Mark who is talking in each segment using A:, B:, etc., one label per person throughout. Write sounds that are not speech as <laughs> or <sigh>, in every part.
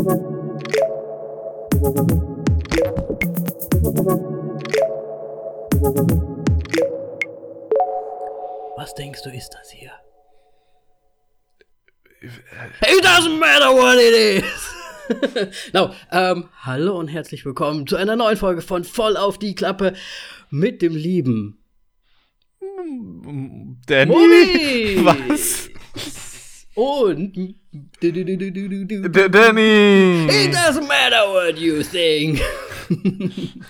A: Was denkst du, ist das hier? It doesn't matter what it is! <laughs> no, ähm, hallo und herzlich willkommen zu einer neuen Folge von Voll auf die Klappe mit dem lieben
B: Danny?
A: Moni! <laughs>
B: Was?
A: Und
B: Danny!
A: It doesn't matter what you think. <laughs>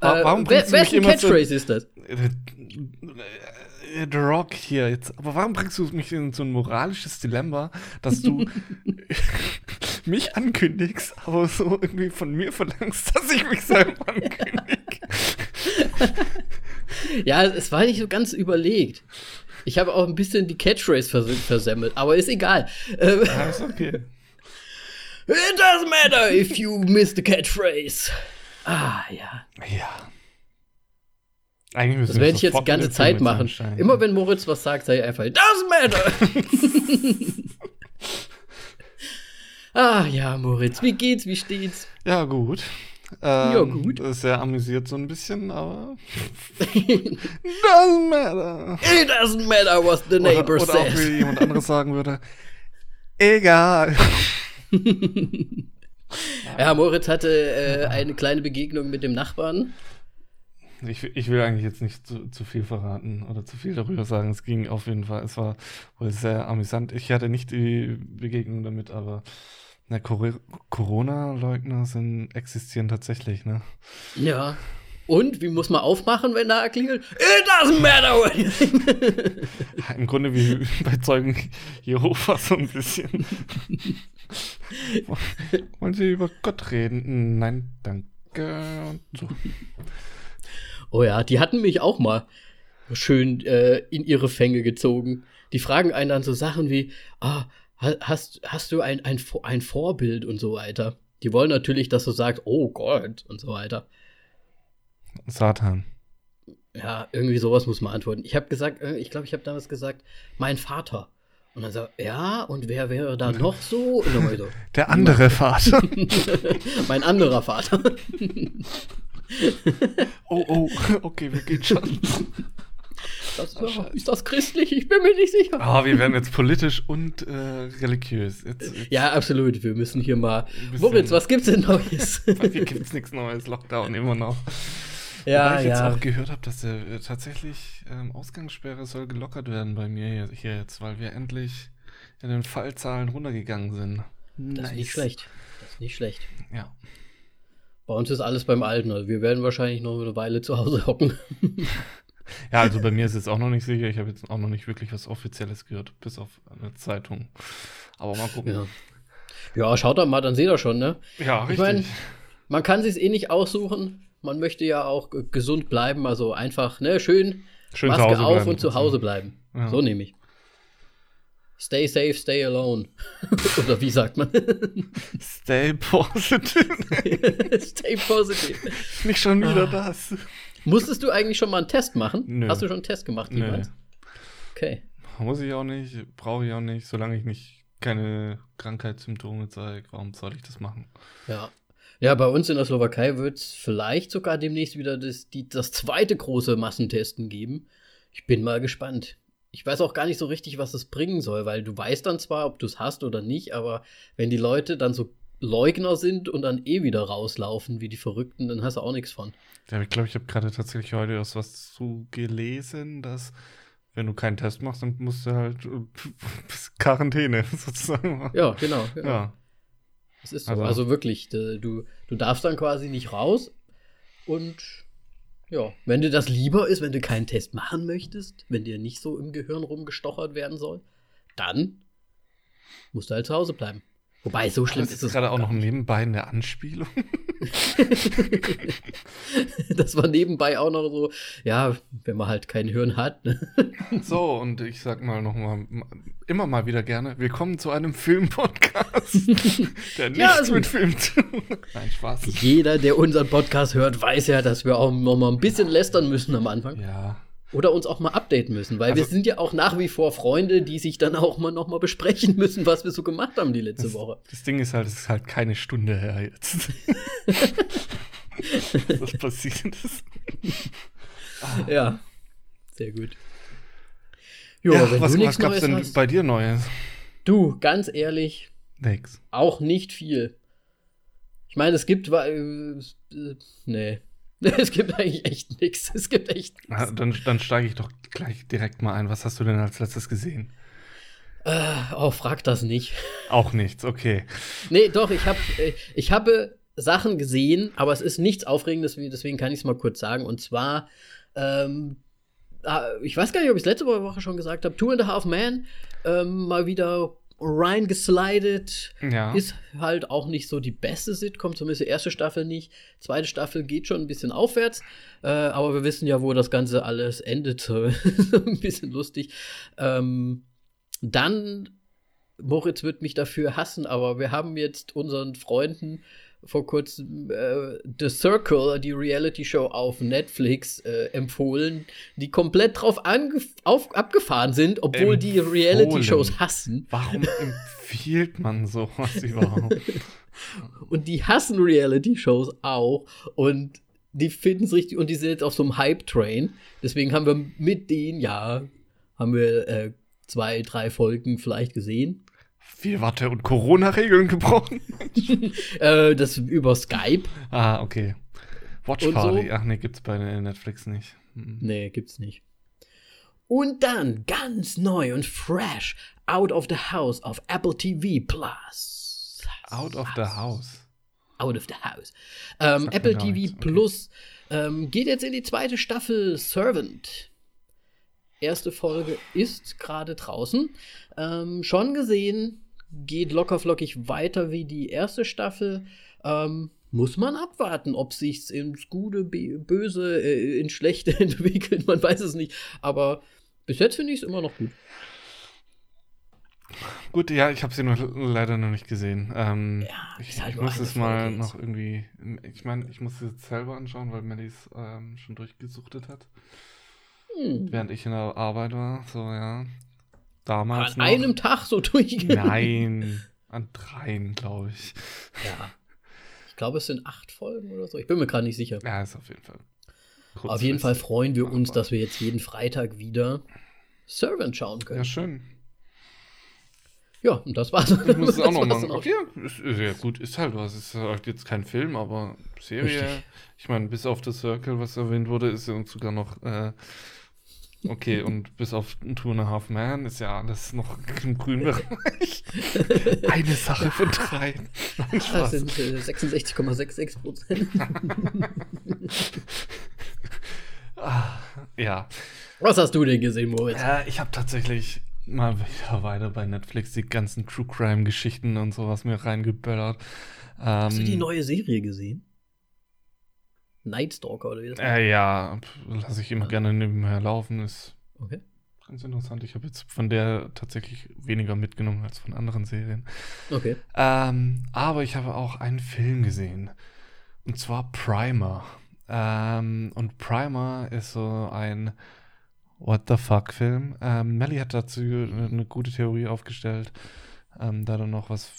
B: Wa- warum
A: äh,
B: bringst du mich immer zu-
A: Catchphrase ist das?
B: Äh, The Rock hier jetzt. Aber warum bringst du mich in so ein moralisches Dilemma, dass du <laughs> mich ankündigst, aber so irgendwie von mir verlangst, dass ich mich selber ankündige? <laughs>
A: Ja, es war nicht so ganz überlegt. Ich habe auch ein bisschen die Catchphrase vers versemmelt, aber ist egal. Ähm,
B: Ja, ist okay.
A: It doesn't matter if you miss the catchphrase. Ah, ja.
B: Ja. Eigentlich müssen
A: Das werde ich jetzt die ganze Zeit machen. Immer wenn Moritz was sagt, sei einfach, it doesn't matter. <laughs> ah, ja, Moritz, wie geht's, wie steht's?
B: Ja, gut.
A: Ja,
B: Ähm,
A: gut.
B: Das ist sehr amüsiert so ein bisschen, aber. <laughs> Doesn't matter.
A: It doesn't matter what the neighbor
B: oder, oder auch
A: says.
B: wie jemand anderes <laughs> sagen würde. Egal. <laughs>
A: Ja, Moritz hatte äh, eine kleine Begegnung mit dem Nachbarn.
B: Ich, ich will eigentlich jetzt nicht zu, zu viel verraten oder zu viel darüber sagen. Es ging auf jeden Fall, es war wohl sehr amüsant. Ich hatte nicht die Begegnung damit, aber na, Cor- Corona-Leugner sind existieren tatsächlich, ne?
A: Ja. Und wie muss man aufmachen, wenn da klingelt? It doesn't matter. <laughs>
B: Im Grunde wie bei Zeugen Jehova so ein bisschen. <laughs> Wollen Sie über Gott reden? Nein, danke. So.
A: Oh ja, die hatten mich auch mal schön äh, in ihre Fänge gezogen. Die fragen einen dann so Sachen wie, ah, ha- hast, hast du ein, ein, ein Vorbild und so weiter. Die wollen natürlich, dass du sagst, oh Gott und so weiter.
B: Satan.
A: Ja, irgendwie sowas muss man antworten. Ich habe gesagt, äh, ich glaube, ich habe damals gesagt, mein Vater. Und dann sagt, ja, und wer wäre da noch so? So,
B: Der andere Vater. <laughs>
A: mein anderer Vater.
B: Oh, oh, okay, wir gehen schon. <laughs>
A: Das, ist das christlich? Ich bin mir nicht sicher.
B: Ah, wir werden jetzt politisch und äh, religiös. Jetzt, jetzt
A: Ja, absolut. Wir müssen hier mal. Moritz, was gibt's denn Neues?
B: Bei mir gibt es nichts Neues, Lockdown immer noch.
A: ja,
B: Wobei ich jetzt
A: ja.
B: auch gehört habe, dass der äh, tatsächlich ähm, Ausgangssperre soll gelockert werden bei mir hier, hier jetzt, weil wir endlich in den Fallzahlen runtergegangen sind.
A: Das ist nicht schlecht. Das ist nicht schlecht.
B: Ja.
A: Bei uns ist alles beim Alten. Also wir werden wahrscheinlich noch eine Weile zu Hause hocken. <laughs>
B: Ja, also bei mir ist jetzt auch noch nicht sicher. Ich habe jetzt auch noch nicht wirklich was Offizielles gehört, bis auf eine Zeitung. Aber mal gucken.
A: Ja. Ja, schaut doch mal, dann seht ihr schon, ne?
B: Ja,
A: Ich
B: richtig.
A: mein, Man kann sich's eh nicht aussuchen. Man möchte ja auch gesund bleiben, also einfach, ne, schön,
B: Schön
A: Maske auf
B: bleiben.
A: und zu Hause bleiben.
B: Ja.
A: So nehme ich. Stay safe, stay alone. <laughs> Oder wie sagt man? <laughs>
B: Stay positive. <laughs>
A: stay positive.
B: nicht schon wieder
A: Ah.
B: das.
A: Musstest du eigentlich schon mal einen Test machen?
B: Nö.
A: Hast du schon einen Test gemacht jemals? Okay.
B: Muss ich auch nicht, brauche ich auch nicht, solange ich nicht keine Krankheitssymptome zeige. Warum soll ich das machen?
A: Ja. Ja, bei uns in der Slowakei wird es vielleicht sogar demnächst wieder das, die, das zweite große Massentesten geben. Ich bin mal gespannt. Ich weiß auch gar nicht so richtig, was es bringen soll, weil du weißt dann zwar, ob du es hast oder nicht, aber wenn die Leute dann so Leugner sind und dann eh wieder rauslaufen wie die Verrückten, dann hast du auch nichts von.
B: Ja, ich glaube, ich habe gerade tatsächlich heute erst was zu gelesen, dass wenn du keinen Test machst, dann musst du halt äh, <laughs> Quarantäne <laughs> sozusagen.
A: Ja, genau. Ja.
B: Ja.
A: Das ist so.
B: Also-
A: Also, wirklich, du, du darfst dann quasi nicht raus und ja, wenn dir das lieber ist, wenn du keinen Test machen möchtest, wenn dir nicht so im Gehirn rumgestochert werden soll, dann musst du halt zu Hause bleiben. Wobei, so schlimm
B: das
A: ist es
B: gerade auch noch nebenbei eine Anspielung. <laughs>
A: das war nebenbei auch noch so, ja, wenn man halt kein Hirn hat. Ne? <laughs>
B: So, und ich sag mal noch mal, immer mal wieder gerne, willkommen zu einem Film-Podcast, <laughs> der nichts
A: Ja, also-
B: mit Film zu. Nein, Spaß.
A: Jeder, der unseren Podcast hört, weiß ja, dass wir auch noch mal ein bisschen lästern müssen am Anfang.
B: Ja.
A: Oder uns auch mal updaten müssen, weil
B: Also-
A: wir sind ja auch nach wie vor Freunde, die sich dann auch mal noch mal besprechen <laughs> müssen, was wir so gemacht haben die letzte
B: Das,
A: Woche.
B: das Ding ist halt, es ist halt keine Stunde her jetzt. <laughs> Was passiert ist.
A: Ja, sehr gut. Jo,
B: Ja, was, was gab's
A: Neues
B: denn
A: hast,
B: bei dir Neues?
A: du, ganz ehrlich,
B: Nix.
A: auch nicht viel. Ich meine, es gibt, äh, äh, nee, <laughs> es gibt eigentlich echt nichts. Es gibt echt
B: Ah,
A: nichts.
B: Dann, dann steige ich doch gleich direkt mal ein. Was hast du denn als letztes gesehen?
A: Äh, oh, frag das nicht. <laughs>
B: Auch nichts, okay.
A: Nee, doch, ich habe äh, ich habe Sachen gesehen, aber es ist nichts Aufregendes, deswegen kann ich es mal kurz sagen. Und zwar, ähm, ah, ich weiß gar nicht, ob ich es letzte Woche schon gesagt habe, Two and a Half Man, ähm, mal wieder reingeslidet.
B: Ja.
A: Ist halt auch nicht so die beste Sitcom, zumindest die erste Staffel nicht. Zweite Staffel geht schon ein bisschen aufwärts, äh, aber wir wissen ja, wo das Ganze alles endet. <laughs> Ein bisschen lustig. Ähm, dann, Moritz wird mich dafür hassen, aber wir haben jetzt unseren Freunden vor kurzem äh, The Circle, die Reality-Show auf Netflix, äh, empfohlen, die komplett drauf auf, abgefahren sind, obwohl die
B: Empfohlen.
A: Reality-Shows hassen.
B: Warum <laughs> empfiehlt man sowas überhaupt? <laughs>
A: Und die hassen Reality-Shows auch. Und die finden es richtig. Und die sind jetzt auf so einem Hype-Train. Deswegen haben wir mit denen, ja, haben wir äh, zwei, drei Folgen vielleicht gesehen.
B: Viel Watte und Corona-Regeln gebrochen. <laughs>
A: äh, das über Skype.
B: Ah, okay. Watch Party.
A: so?
B: Ach nee, gibt's bei Netflix nicht. Hm.
A: Nee, gibt's nicht. Und dann ganz neu und fresh Out of the House auf Apple TV Plus.
B: Out of the house.
A: Out of the House. Ähm, Apple TV
B: nichts, okay.
A: Plus ähm, geht jetzt in die zweite Staffel Servant. Erste Folge ist gerade draußen. Ähm, schon gesehen, geht locker flockig weiter wie die erste Staffel. Ähm, muss man abwarten, ob sich's ins Gute, Böse, äh, ins Schlechte <laughs> entwickelt. Man weiß es nicht. Aber bis jetzt finde ich es immer noch gut.
B: Gut, ja, ich habe sie nur leider noch nicht gesehen. Ähm,
A: Ja,
B: ich
A: halt
B: ich muss es mal
A: Folge
B: noch irgendwie. Ich meine, ich muss es jetzt selber anschauen, weil Melly es ähm, schon durchgesuchtet hat.
A: Hm.
B: Während ich in der Arbeit war. So, ja. Damals.
A: An
B: noch.
A: einem Tag so <laughs> durchgehen.
B: Nein, an dreien, glaube ich.
A: Ja. Ich glaube, es sind acht Folgen oder so. Ich bin mir gerade nicht sicher.
B: Ja, ist auf jeden Fall.
A: Auf jeden Fall freuen wir uns, dass wir jetzt jeden Freitag wieder Servant schauen können.
B: Ja, schön.
A: Ja, und das war's.
B: Ich muss es <laughs> auch noch machen. Okay, ist, ist ja gut, ist halt was. Ist halt jetzt kein Film, aber Serie.
A: Richtig.
B: Ich meine, bis auf The Circle, was erwähnt wurde, ist ja uns sogar noch. Äh, okay, und bis auf Two and a Half Man ist ja alles noch im grünen Bereich. <laughs> Eine Sache von drei. Nein,
A: Das sind äh, 66,66 Prozent. <laughs>
B: Ah, ja.
A: Was hast du denn gesehen, Moritz?
B: Ja, ich habe tatsächlich mal wieder weiter bei Netflix die ganzen True Crime Geschichten und sowas mir reingeböllert. Ähm,
A: Hast du die neue Serie gesehen? Night Stalker oder wie das?
B: Äh, ja, lasse ich immer gerne nebenher laufen. Ist
A: Okay.
B: ganz interessant. Ich habe jetzt von der tatsächlich weniger mitgenommen als von anderen Serien.
A: Okay.
B: Ähm, aber ich habe auch einen Film gesehen. Und zwar Primer. Ähm, und Primer ist so ein What the fuck-Film. Ähm, Melly hat dazu eine gute Theorie aufgestellt, ähm, da dann noch was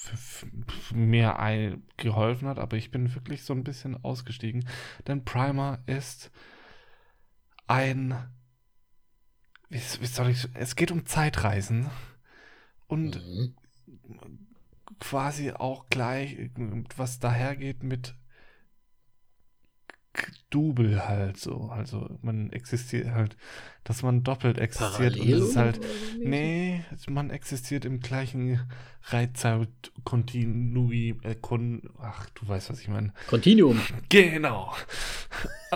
B: mir geholfen hat. Aber ich bin wirklich so ein bisschen ausgestiegen. Denn Primer ist ein. Wie, wie soll ich. Es geht um Zeitreisen. Und
A: Mhm.
B: quasi auch gleich, was dahergeht mit Double halt so. Also man existiert halt, dass man doppelt existiert und
A: Parallel
B: das ist halt. Nee, man existiert im gleichen Reitzeit-Kontinui. Äh, kon ach, du weißt, was ich meine.
A: Continuum.
B: Genau.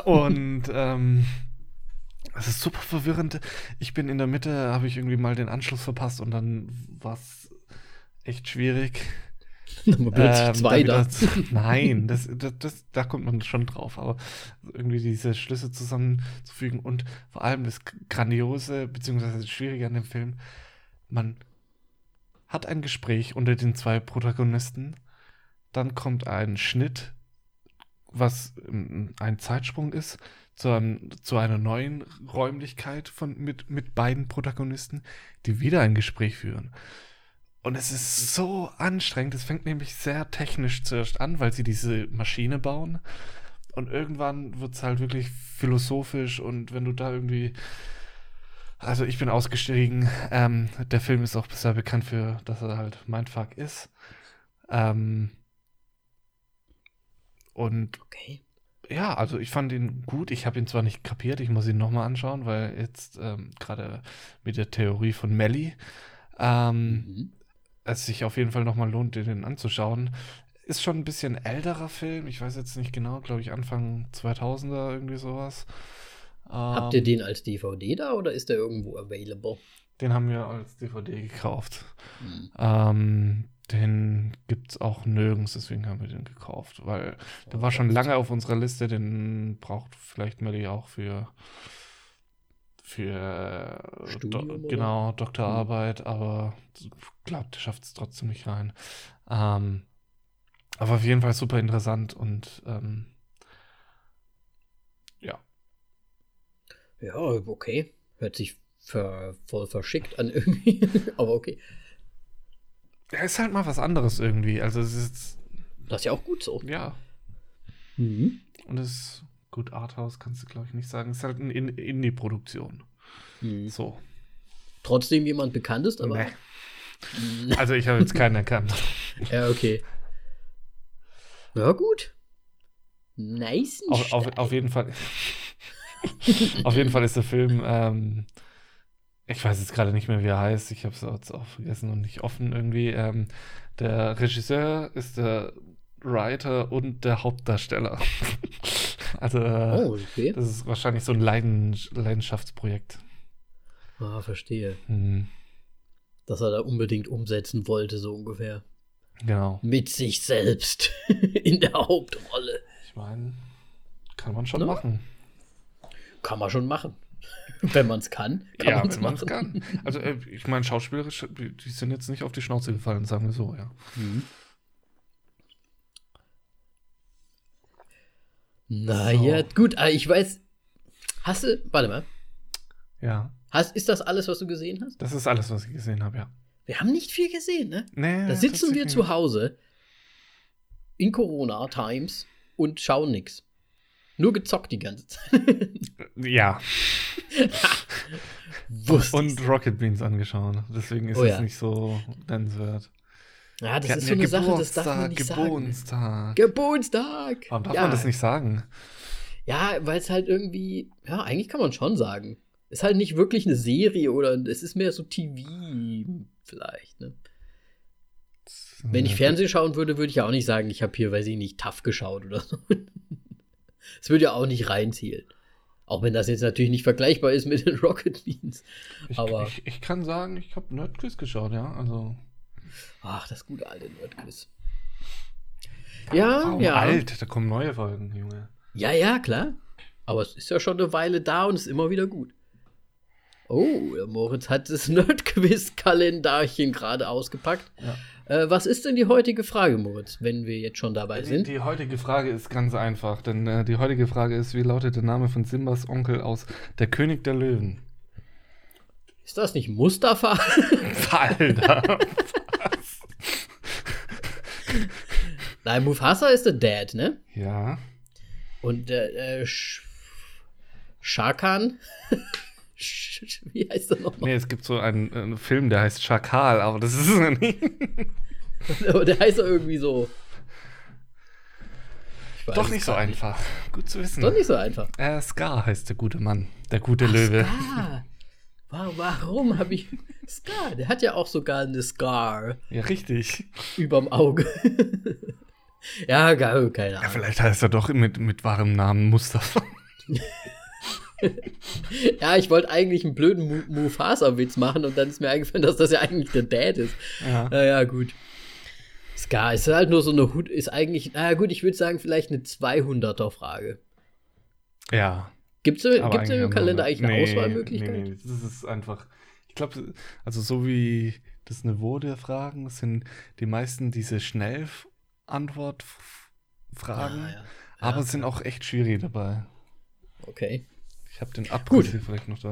B: Und ähm, es ist super verwirrend. Ich bin in der Mitte, habe ich irgendwie mal den Anschluss verpasst und dann war es echt schwierig.
A: Man plötzlich
B: Ähm,
A: zwei
B: da
A: da.
B: Nein, das, das, das, da kommt man schon drauf, aber irgendwie diese Schlüsse zusammenzufügen und vor allem das Grandiose, beziehungsweise das Schwierige an dem Film, man hat ein Gespräch unter den zwei Protagonisten, dann kommt ein Schnitt, was ähm, ein Zeitsprung ist, zu, einem, zu einer neuen Räumlichkeit von, mit, mit beiden Protagonisten, die wieder ein Gespräch führen. Und es ist so anstrengend. Es fängt nämlich sehr technisch zuerst an, weil sie diese Maschine bauen. Und irgendwann wird es halt wirklich philosophisch und wenn du da irgendwie. Also ich bin ausgestiegen. Ähm, der Film ist auch bisher bekannt für, dass er halt Mindfuck ist. Ähm, und
A: Okay.
B: ja, also ich fand ihn gut. Ich habe ihn zwar nicht kapiert, ich muss ihn nochmal anschauen, weil jetzt ähm, gerade mit der Theorie von Melly ähm,
A: Mhm.
B: Es sich auf jeden Fall nochmal lohnt, den anzuschauen. Ist schon ein bisschen älterer Film. Ich weiß jetzt nicht genau, glaube ich Anfang 2000er, irgendwie sowas.
A: Habt ihr
B: Ähm,
A: den als DVD da oder ist der irgendwo available?
B: Den haben wir als DVD gekauft.
A: Hm.
B: Ähm, den gibt es auch nirgends, deswegen haben wir den gekauft, weil der war schon lange auf unserer Liste, den braucht vielleicht Melly auch für für äh,
A: Studium
B: do, genau Doktorarbeit, aber glaubt, der schafft es trotzdem nicht rein. Ähm, aber auf jeden Fall super interessant und ähm, ja,
A: Ja, okay. Hört sich ver voll verschickt an irgendwie. <laughs> Aber okay.
B: er ist halt mal was anderes irgendwie. Also es ist
A: Das ist ja auch gut so.
B: ja
A: Mhm.
B: und es ist gut Arthouse kannst du glaube ich nicht sagen. Es ist halt eine In- Indie-Produktion.
A: Mhm.
B: So.
A: Trotzdem jemand bekannt ist, aber.
B: Nee. <laughs> Also ich habe jetzt keinen erkannt.
A: Ja, okay. Ja, gut. Nice.
B: auf, auf, auf jeden Fall. <laughs> auf jeden Fall ist der Film, ähm, ich weiß jetzt gerade nicht mehr, wie er heißt. Ich habe es jetzt auch vergessen und nicht offen irgendwie. Ähm, der Regisseur ist der Writer und der Hauptdarsteller. <laughs> also, äh,
A: Oh, okay.
B: das ist wahrscheinlich so ein Leiden, Leidenschaftsprojekt.
A: Ah, verstehe.
B: Hm,
A: Dass er da unbedingt umsetzen wollte, so ungefähr.
B: genau.
A: Mit sich selbst. <laughs> In der Hauptrolle.
B: Ich meine, kann man schon
A: Ne?
B: machen.
A: Kann man schon machen. <laughs> Wenn man es kann, kann
B: ja,
A: man es machen.
B: kann. Also, äh, ich meine, schauspielerisch, die die sind jetzt nicht auf die Schnauze gefallen, sagen wir so, ja.
A: Mhm. Naja, gut, ah, ich weiß. Hast du. Warte mal.
B: Ja,
A: Hast, ist das alles, was du gesehen hast?
B: das ist alles, was ich gesehen habe, ja.
A: Wir haben nicht viel gesehen, ne?
B: Nee,
A: Da sitzen wir zu Hause in Corona-Times und schauen nix. Nur gezockt die ganze Zeit.
B: nicht. Ja, <laughs>
A: Wusste
B: und Rocket Beans angeschaut. Deswegen ist
A: Oh
B: es
A: ja.
B: nicht so nennenswert.
A: Ja, das ist so eine Sache, das darf man nicht sagen.
B: Geburtstag.
A: Geburtstag!
B: Warum darf
A: ja.
B: man das nicht sagen?
A: Ja, weil es halt irgendwie, ja, eigentlich kann man schon sagen. Ist halt nicht wirklich eine Serie oder es ist mehr so TV vielleicht, ne? Wenn ich Fernsehen schauen würde, würde ich ja auch nicht sagen, ich habe hier, weiß ich nicht, TAF geschaut oder so. <laughs> Es würde ja auch nicht reinzielen. Auch wenn das jetzt natürlich nicht vergleichbar ist mit den <laughs> Rocket Beans.
B: Ich,
A: aber-
B: ich, ich kann sagen, ich habe Nerdquiz geschaut, ja. Also,
A: Ach, das gute alte Nerdquiz. Ja,
B: warum
A: ja.
B: alt? Da kommen neue Folgen, Junge.
A: Ja, ja, klar. Aber es ist ja schon eine Weile da und ist immer wieder gut. Oh, der Moritz hat das <laughs> Nerdquiz-Kalendarchen gerade ausgepackt.
B: Ja.
A: Äh, was ist denn die heutige Frage, Moritz, wenn wir jetzt schon dabei
B: Die,
A: sind?
B: die heutige Frage ist ganz einfach, denn äh, die heutige Frage ist, wie lautet der Name von Simbas Onkel aus Der König der Löwen?
A: Ist das nicht Mustafa? <laughs>
B: Alter. <laughs>
A: Nein, Mufasa ist der Dad, ne?
B: ja.
A: Und der äh, Sch Sharkan? <laughs> Sch- Wie heißt der nochmal?
B: Nee, es gibt so einen, einen Film, der heißt Schakal, aber das ist er nicht. <laughs>
A: Aber der heißt doch irgendwie so.
B: Doch nicht so
A: grad
B: einfach. Gut zu wissen.
A: Doch nicht so einfach.
B: Äh, Scar heißt der gute Mann. Der gute Löwe.
A: Scar. Wa- Warum habe ich. <laughs> Scar, der hat ja auch sogar eine Scar
B: Ja, richtig.
A: überm Auge. <laughs> ja, gar, keine
B: Ja,
A: Ahnung.
B: vielleicht heißt er doch mit, mit wahrem Namen Mustafa. <laughs>
A: Ja, ich wollte eigentlich einen blöden Mu Mufasa-Witz machen und dann ist mir eingefallen, dass das ja eigentlich der Dad ist.
B: Ja.
A: Naja, gut. Scar ist halt nur so eine Hut, ist eigentlich, naja, gut, ich würde sagen, vielleicht eine 200er-Frage.
B: ja.
A: Gibt es im Kalender
B: wir-
A: eigentlich eine
B: nee,
A: Auswahlmöglichkeit?
B: Nee, nee, das ist einfach. Ich glaube, also so wie das Niveau der Fragen sind die meisten diese Schnellantwortfragen,
A: Ah, ja.
B: aber
A: Ja,
B: es sind auch echt schwierig dabei.
A: Okay.
B: Ich habe den Abriss hier vielleicht noch da.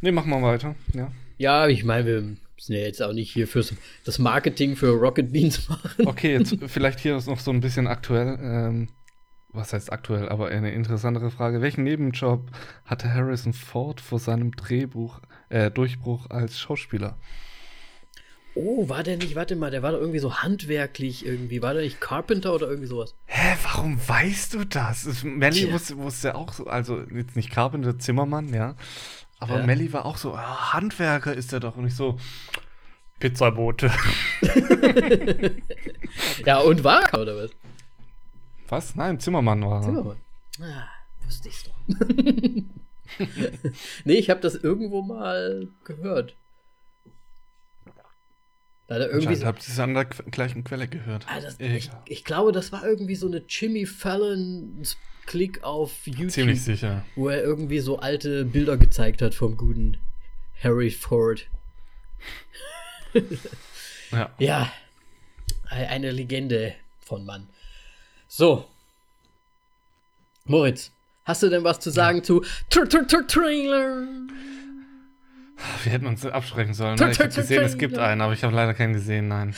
B: Ne, mach mal weiter. Ja,
A: ja ich meine, wir müssen ja jetzt auch nicht hier fürs das Marketing für Rocket Beans <laughs> machen.
B: Okay, jetzt vielleicht hier noch so ein bisschen aktuell. Ähm, was heißt aktuell, aber eine interessantere Frage. Welchen Nebenjob hatte Harrison Ford vor seinem Drehbuch, äh, Durchbruch als Schauspieler?
A: Oh, war der nicht, warte mal, der war doch irgendwie so handwerklich irgendwie. War der nicht Carpenter oder irgendwie sowas?
B: Hä, warum weißt du das? Melly wusste, wusste auch so, also jetzt nicht Carpenter, Zimmermann, ja. Aber ja. Melly war auch so, oh, Handwerker ist er doch. Und ich so, Pizzabote. <laughs>
A: ja, und war oder was?
B: Was? Nein, Zimmermann war. Zimmermann.
A: Ah, wusste ich's doch. <laughs> nee, ich habe das irgendwo mal gehört.
B: Da irgendwie habt ihr es an der gleichen Quelle gehört.
A: Ah, das, ich, ich, glaube, das war irgendwie so eine Jimmy Fallon Klick auf YouTube.
B: Ziemlich sicher.
A: Wo er irgendwie so alte Bilder gezeigt hat vom guten Harry Ford. ja. <laughs> Ja. Eine Legende von Mann. So. Moritz, hast du denn was zu sagen ja. zu Trailer?
B: Wir hätten uns absprechen sollen. Ne? Ich habe gesehen, es gibt einen, aber ich habe leider keinen gesehen, nein.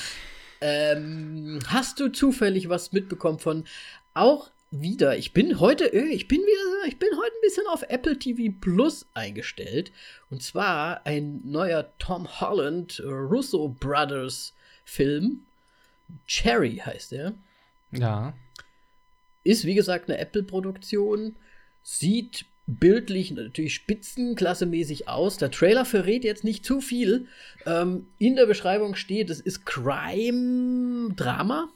A: Ähm, hast du zufällig was mitbekommen von auch wieder, ich bin heute, äh, ich bin wieder, ich bin heute ein bisschen auf Apple TV Plus eingestellt. Und zwar ein neuer Tom Holland Russo Brothers Film. Cherry heißt er.
B: Ja.
A: Ist wie gesagt eine Apple-Produktion. Sieht bildlich natürlich spitzenklassemäßig aus. Der Trailer verrät jetzt nicht zu viel. Ähm, in der Beschreibung steht, es ist Crime-Drama.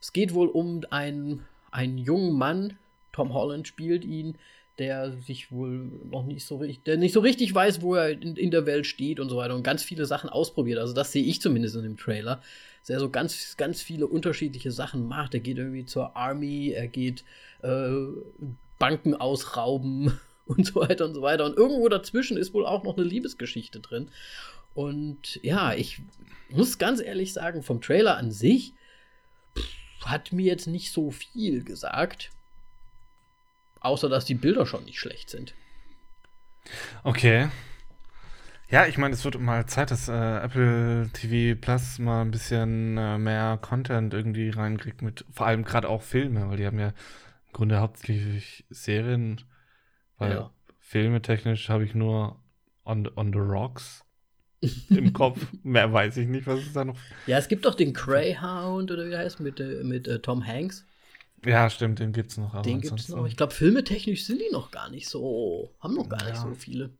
A: Es geht wohl um einen, einen jungen Mann, Tom Holland spielt ihn, der sich wohl noch nicht so richtig, der nicht so richtig weiß, wo er in, in, der Welt steht und so weiter und ganz viele Sachen ausprobiert. Also das sehe ich zumindest in dem Trailer. Dass er so ganz, ganz viele unterschiedliche Sachen macht. Er geht irgendwie zur Army, er geht äh, Banken ausrauben <laughs> und so weiter und so weiter. Und irgendwo dazwischen ist wohl auch noch eine Liebesgeschichte drin. Und ja, ich muss ganz ehrlich sagen, vom Trailer an sich hat mir jetzt nicht so viel gesagt. Außer dass die Bilder schon nicht schlecht sind.
B: Okay. Ja, ich meine, es wird mal Zeit, dass äh, Apple TV Plus mal ein bisschen äh, mehr Content irgendwie reinkriegt mit vor allem gerade auch Filme, weil die haben ja Grunde hauptsächlich Serien, weil ja. Filme technisch habe ich nur on, on the Rocks <laughs> im Kopf. Mehr weiß ich nicht, was es da noch.
A: Ja, es gibt doch den Greyhound oder wie der heißt mit, äh, mit äh, Tom Hanks.
B: Ja, stimmt, den gibt es noch.
A: den gibt es noch. Ich glaube, filmetechnisch sind die noch gar nicht so, haben noch gar ja. nicht so viele.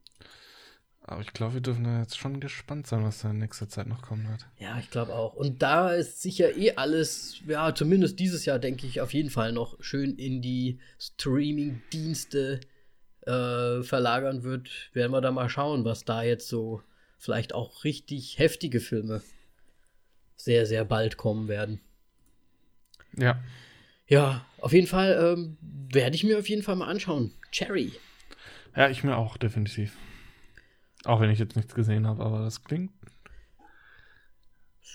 B: Aber ich glaube, wir dürfen da jetzt schon gespannt sein, was da in nächster Zeit noch kommen wird.
A: Ja, ich glaube auch. Und da ist sicher eh alles, ja, zumindest dieses Jahr, denke ich, auf jeden Fall noch schön in die Streaming-Dienste äh, verlagern wird. Werden wir da mal schauen, was da jetzt so vielleicht auch richtig heftige Filme sehr, sehr bald kommen werden.
B: Ja.
A: Ja, auf jeden Fall ähm, werde ich mir auf jeden Fall mal anschauen. Cherry.
B: Ja, ich mir auch, definitiv. Auch wenn ich jetzt nichts gesehen habe, aber das klingt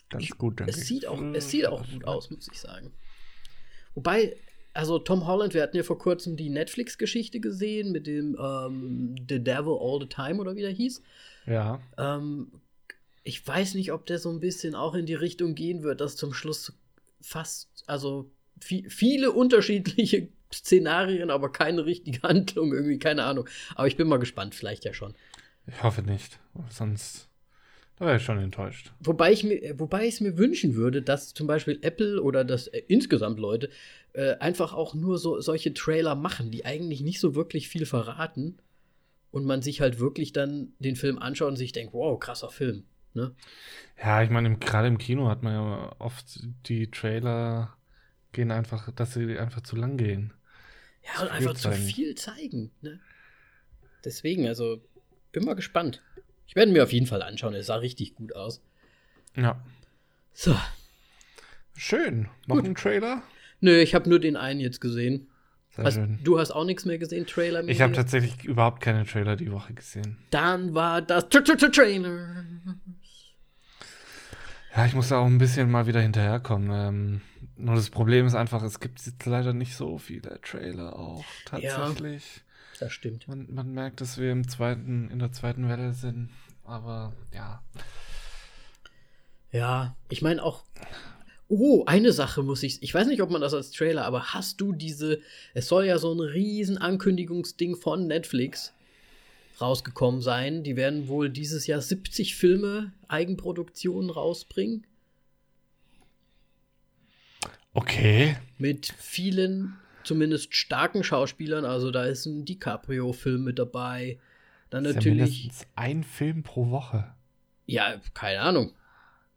B: ganz gut.
A: Es sieht, auch, es sieht auch gut aus, muss ich sagen. Wobei, also Tom Holland, wir hatten ja vor kurzem die Netflix-Geschichte gesehen mit dem ähm, The Devil All the Time oder wie der hieß.
B: Ja.
A: Ähm, ich weiß nicht, ob der so ein bisschen auch in die Richtung gehen wird, dass zum Schluss fast, also viel, viele unterschiedliche Szenarien, aber keine richtige Handlung, irgendwie, keine Ahnung. Aber ich bin mal gespannt, vielleicht ja schon.
B: Ich hoffe nicht. Sonst wäre ich schon enttäuscht.
A: Wobei ich mir, wobei ich es mir wünschen würde, dass zum Beispiel Apple oder dass äh, insgesamt Leute äh, einfach auch nur so solche Trailer machen, die eigentlich nicht so wirklich viel verraten und man sich halt wirklich dann den Film anschaut und sich denkt, wow, krasser Film. Ne?
B: Ja, ich meine, gerade im Kino hat man ja oft die Trailer gehen einfach, dass sie einfach zu lang gehen.
A: Ja, und einfach zeigen. zu viel zeigen. Ne? Deswegen, also bin mal gespannt. Ich werde mir auf jeden Fall anschauen. Es sah richtig gut aus.
B: Ja.
A: So.
B: Schön. Noch gut. ein Trailer?
A: Nö, ich habe nur den einen jetzt gesehen. Hast, du hast auch nichts mehr gesehen, Trailer?
B: Ich habe tatsächlich überhaupt keine Trailer die Woche gesehen.
A: Dann war das Trailer.
B: Ja, ich muss da auch ein bisschen mal wieder hinterherkommen. Ähm, Nur das Problem ist einfach, es gibt jetzt leider nicht so viele Trailer auch tatsächlich.
A: Das stimmt.
B: Man, man merkt, dass wir im zweiten, in der zweiten Welle sind, aber ja.
A: Ja, ich meine auch. Oh, eine Sache muss ich. Ich weiß nicht, ob man das als Trailer, aber hast du diese. Es soll ja so ein riesen Ankündigungsding von Netflix rausgekommen sein. Die werden wohl dieses Jahr 70 Filme, Eigenproduktionen rausbringen.
B: Okay.
A: Mit vielen, zumindest starken Schauspielern. Also da ist ein DiCaprio-Film mit dabei. Dann das natürlich.
B: Ja ein Film pro Woche.
A: Ja, keine Ahnung.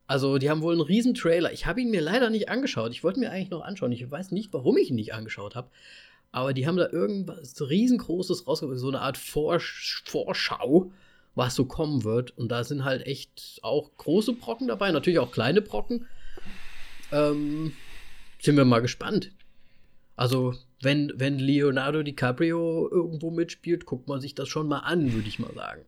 A: Also, die haben wohl einen riesen Trailer. Ich habe ihn mir leider nicht angeschaut. Ich wollte mir eigentlich noch anschauen. Ich weiß nicht, warum ich ihn nicht angeschaut habe. Aber die haben da irgendwas riesengroßes rausgebracht, so eine Art Vorsch Vorschau, was so kommen wird. Und da sind halt echt auch große Brocken dabei, natürlich auch kleine Brocken. Ähm, sind wir mal gespannt. Also, wenn, wenn Leonardo DiCaprio irgendwo mitspielt, guckt man sich das schon mal an, würde ich mal sagen.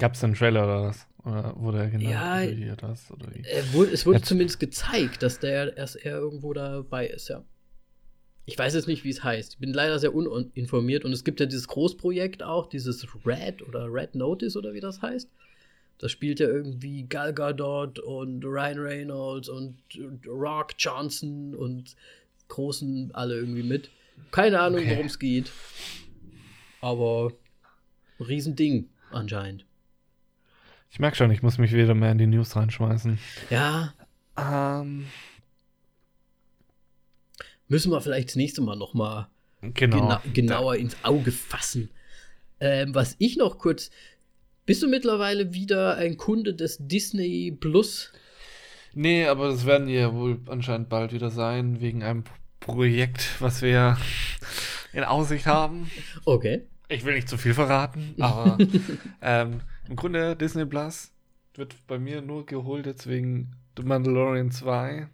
B: Gab es einen Trailer oder was? Oder wurde er genau ja, das? Oder
A: wie? Wurde, es wurde Jetzt. zumindest gezeigt, dass der erst er irgendwo dabei ist, ja. Ich weiß jetzt nicht, wie es heißt. Ich bin leider sehr uninformiert und es gibt ja dieses Großprojekt auch, dieses Red oder Red Notice oder wie das heißt. Das spielt ja irgendwie Gal Gadot und Ryan Reynolds und Rock Johnson und Großen alle irgendwie mit. Keine Ahnung, okay. worum es geht. Aber Riesending anscheinend.
B: Ich merke schon, ich muss mich wieder mehr in die News reinschmeißen.
A: Ja. Ähm. Müssen wir vielleicht das nächste Mal noch mal genau. gena genauer ins Auge fassen. Ähm, was ich noch kurz. Bist du mittlerweile wieder ein Kunde des Disney Plus?
B: Nee, aber das werden die ja wohl anscheinend bald wieder sein, wegen einem Projekt, was wir in Aussicht haben.
A: Okay.
B: Ich will nicht zu viel verraten, <laughs> aber ähm, im Grunde Disney Plus wird bei mir nur geholt jetzt wegen The Mandalorian 2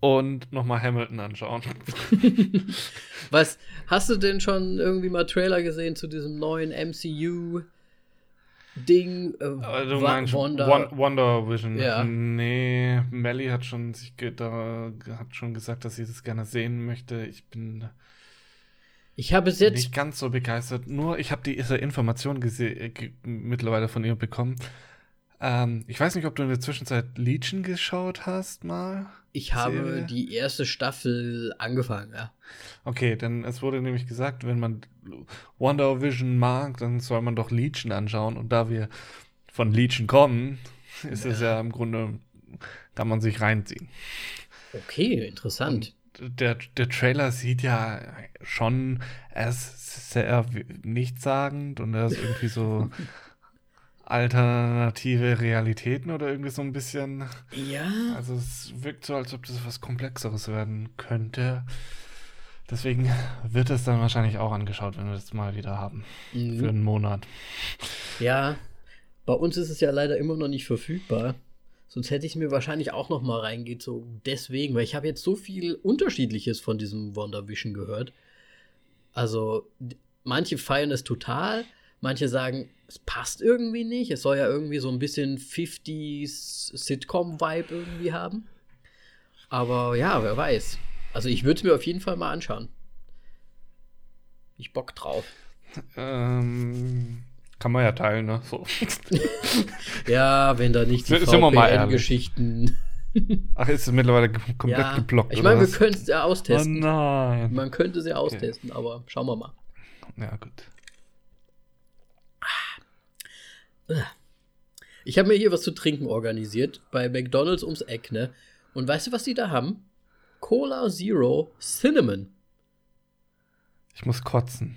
B: und nochmal Hamilton anschauen. <laughs>
A: Was, hast du denn schon irgendwie mal Trailer gesehen zu diesem neuen MCU? Ding,
B: äh, du meinst Wonder, Wonder Vision. Ja. Nee, Melly hat schon sich da, hat schon gesagt, dass sie das gerne sehen möchte. Ich bin
A: ich habe es jetzt
B: nicht ganz so begeistert. Nur ich habe diese Information äh, mittlerweile von ihr bekommen. Ähm, ich weiß nicht, ob du in der Zwischenzeit Legion geschaut hast mal.
A: Ich habe Serie? die erste Staffel angefangen, ja.
B: Okay, denn es wurde nämlich gesagt, wenn man Wonder Vision mag, dann soll man doch Legion anschauen. Und da wir von Legion kommen, <laughs> ist ja. es ja im Grunde, kann man sich reinziehen.
A: Okay, interessant.
B: Und der, der Trailer sieht ja schon, er ist sehr nichtssagend und er ist irgendwie so <laughs> alternative Realitäten oder irgendwie so ein bisschen.
A: Ja.
B: Also es wirkt so, als ob das was Komplexeres werden könnte. Deswegen wird es dann wahrscheinlich auch angeschaut, wenn wir das mal wieder haben. Mhm. Für einen Monat.
A: Ja, bei uns ist es ja leider immer noch nicht verfügbar. Sonst hätte ich mir wahrscheinlich auch noch mal reingezogen. Deswegen, weil ich habe jetzt so viel Unterschiedliches von diesem WandaVision gehört. Also, manche feiern es total, manche sagen, es passt irgendwie nicht. Es soll ja irgendwie so ein bisschen 50s Sitcom-Vibe irgendwie haben. Aber ja, wer weiß. Also, ich würde es mir auf jeden Fall mal anschauen. Ich Bock drauf.
B: Ähm, kann man ja teilen, ne? So. <laughs>
A: ja, wenn da nicht die VPN-Geschichten.
B: Ach, ist es mittlerweile komplett ja, geblockt?
A: Ich meine, wir können es ja austesten. Oh nein. Man könnte sie austesten, okay. aber schauen wir mal.
B: Ja, gut.
A: Ich habe mir hier was zu trinken organisiert bei McDonalds ums Eck, ne? Und weißt du, was die da haben? Cola Zero Cinnamon.
B: Ich muss kotzen.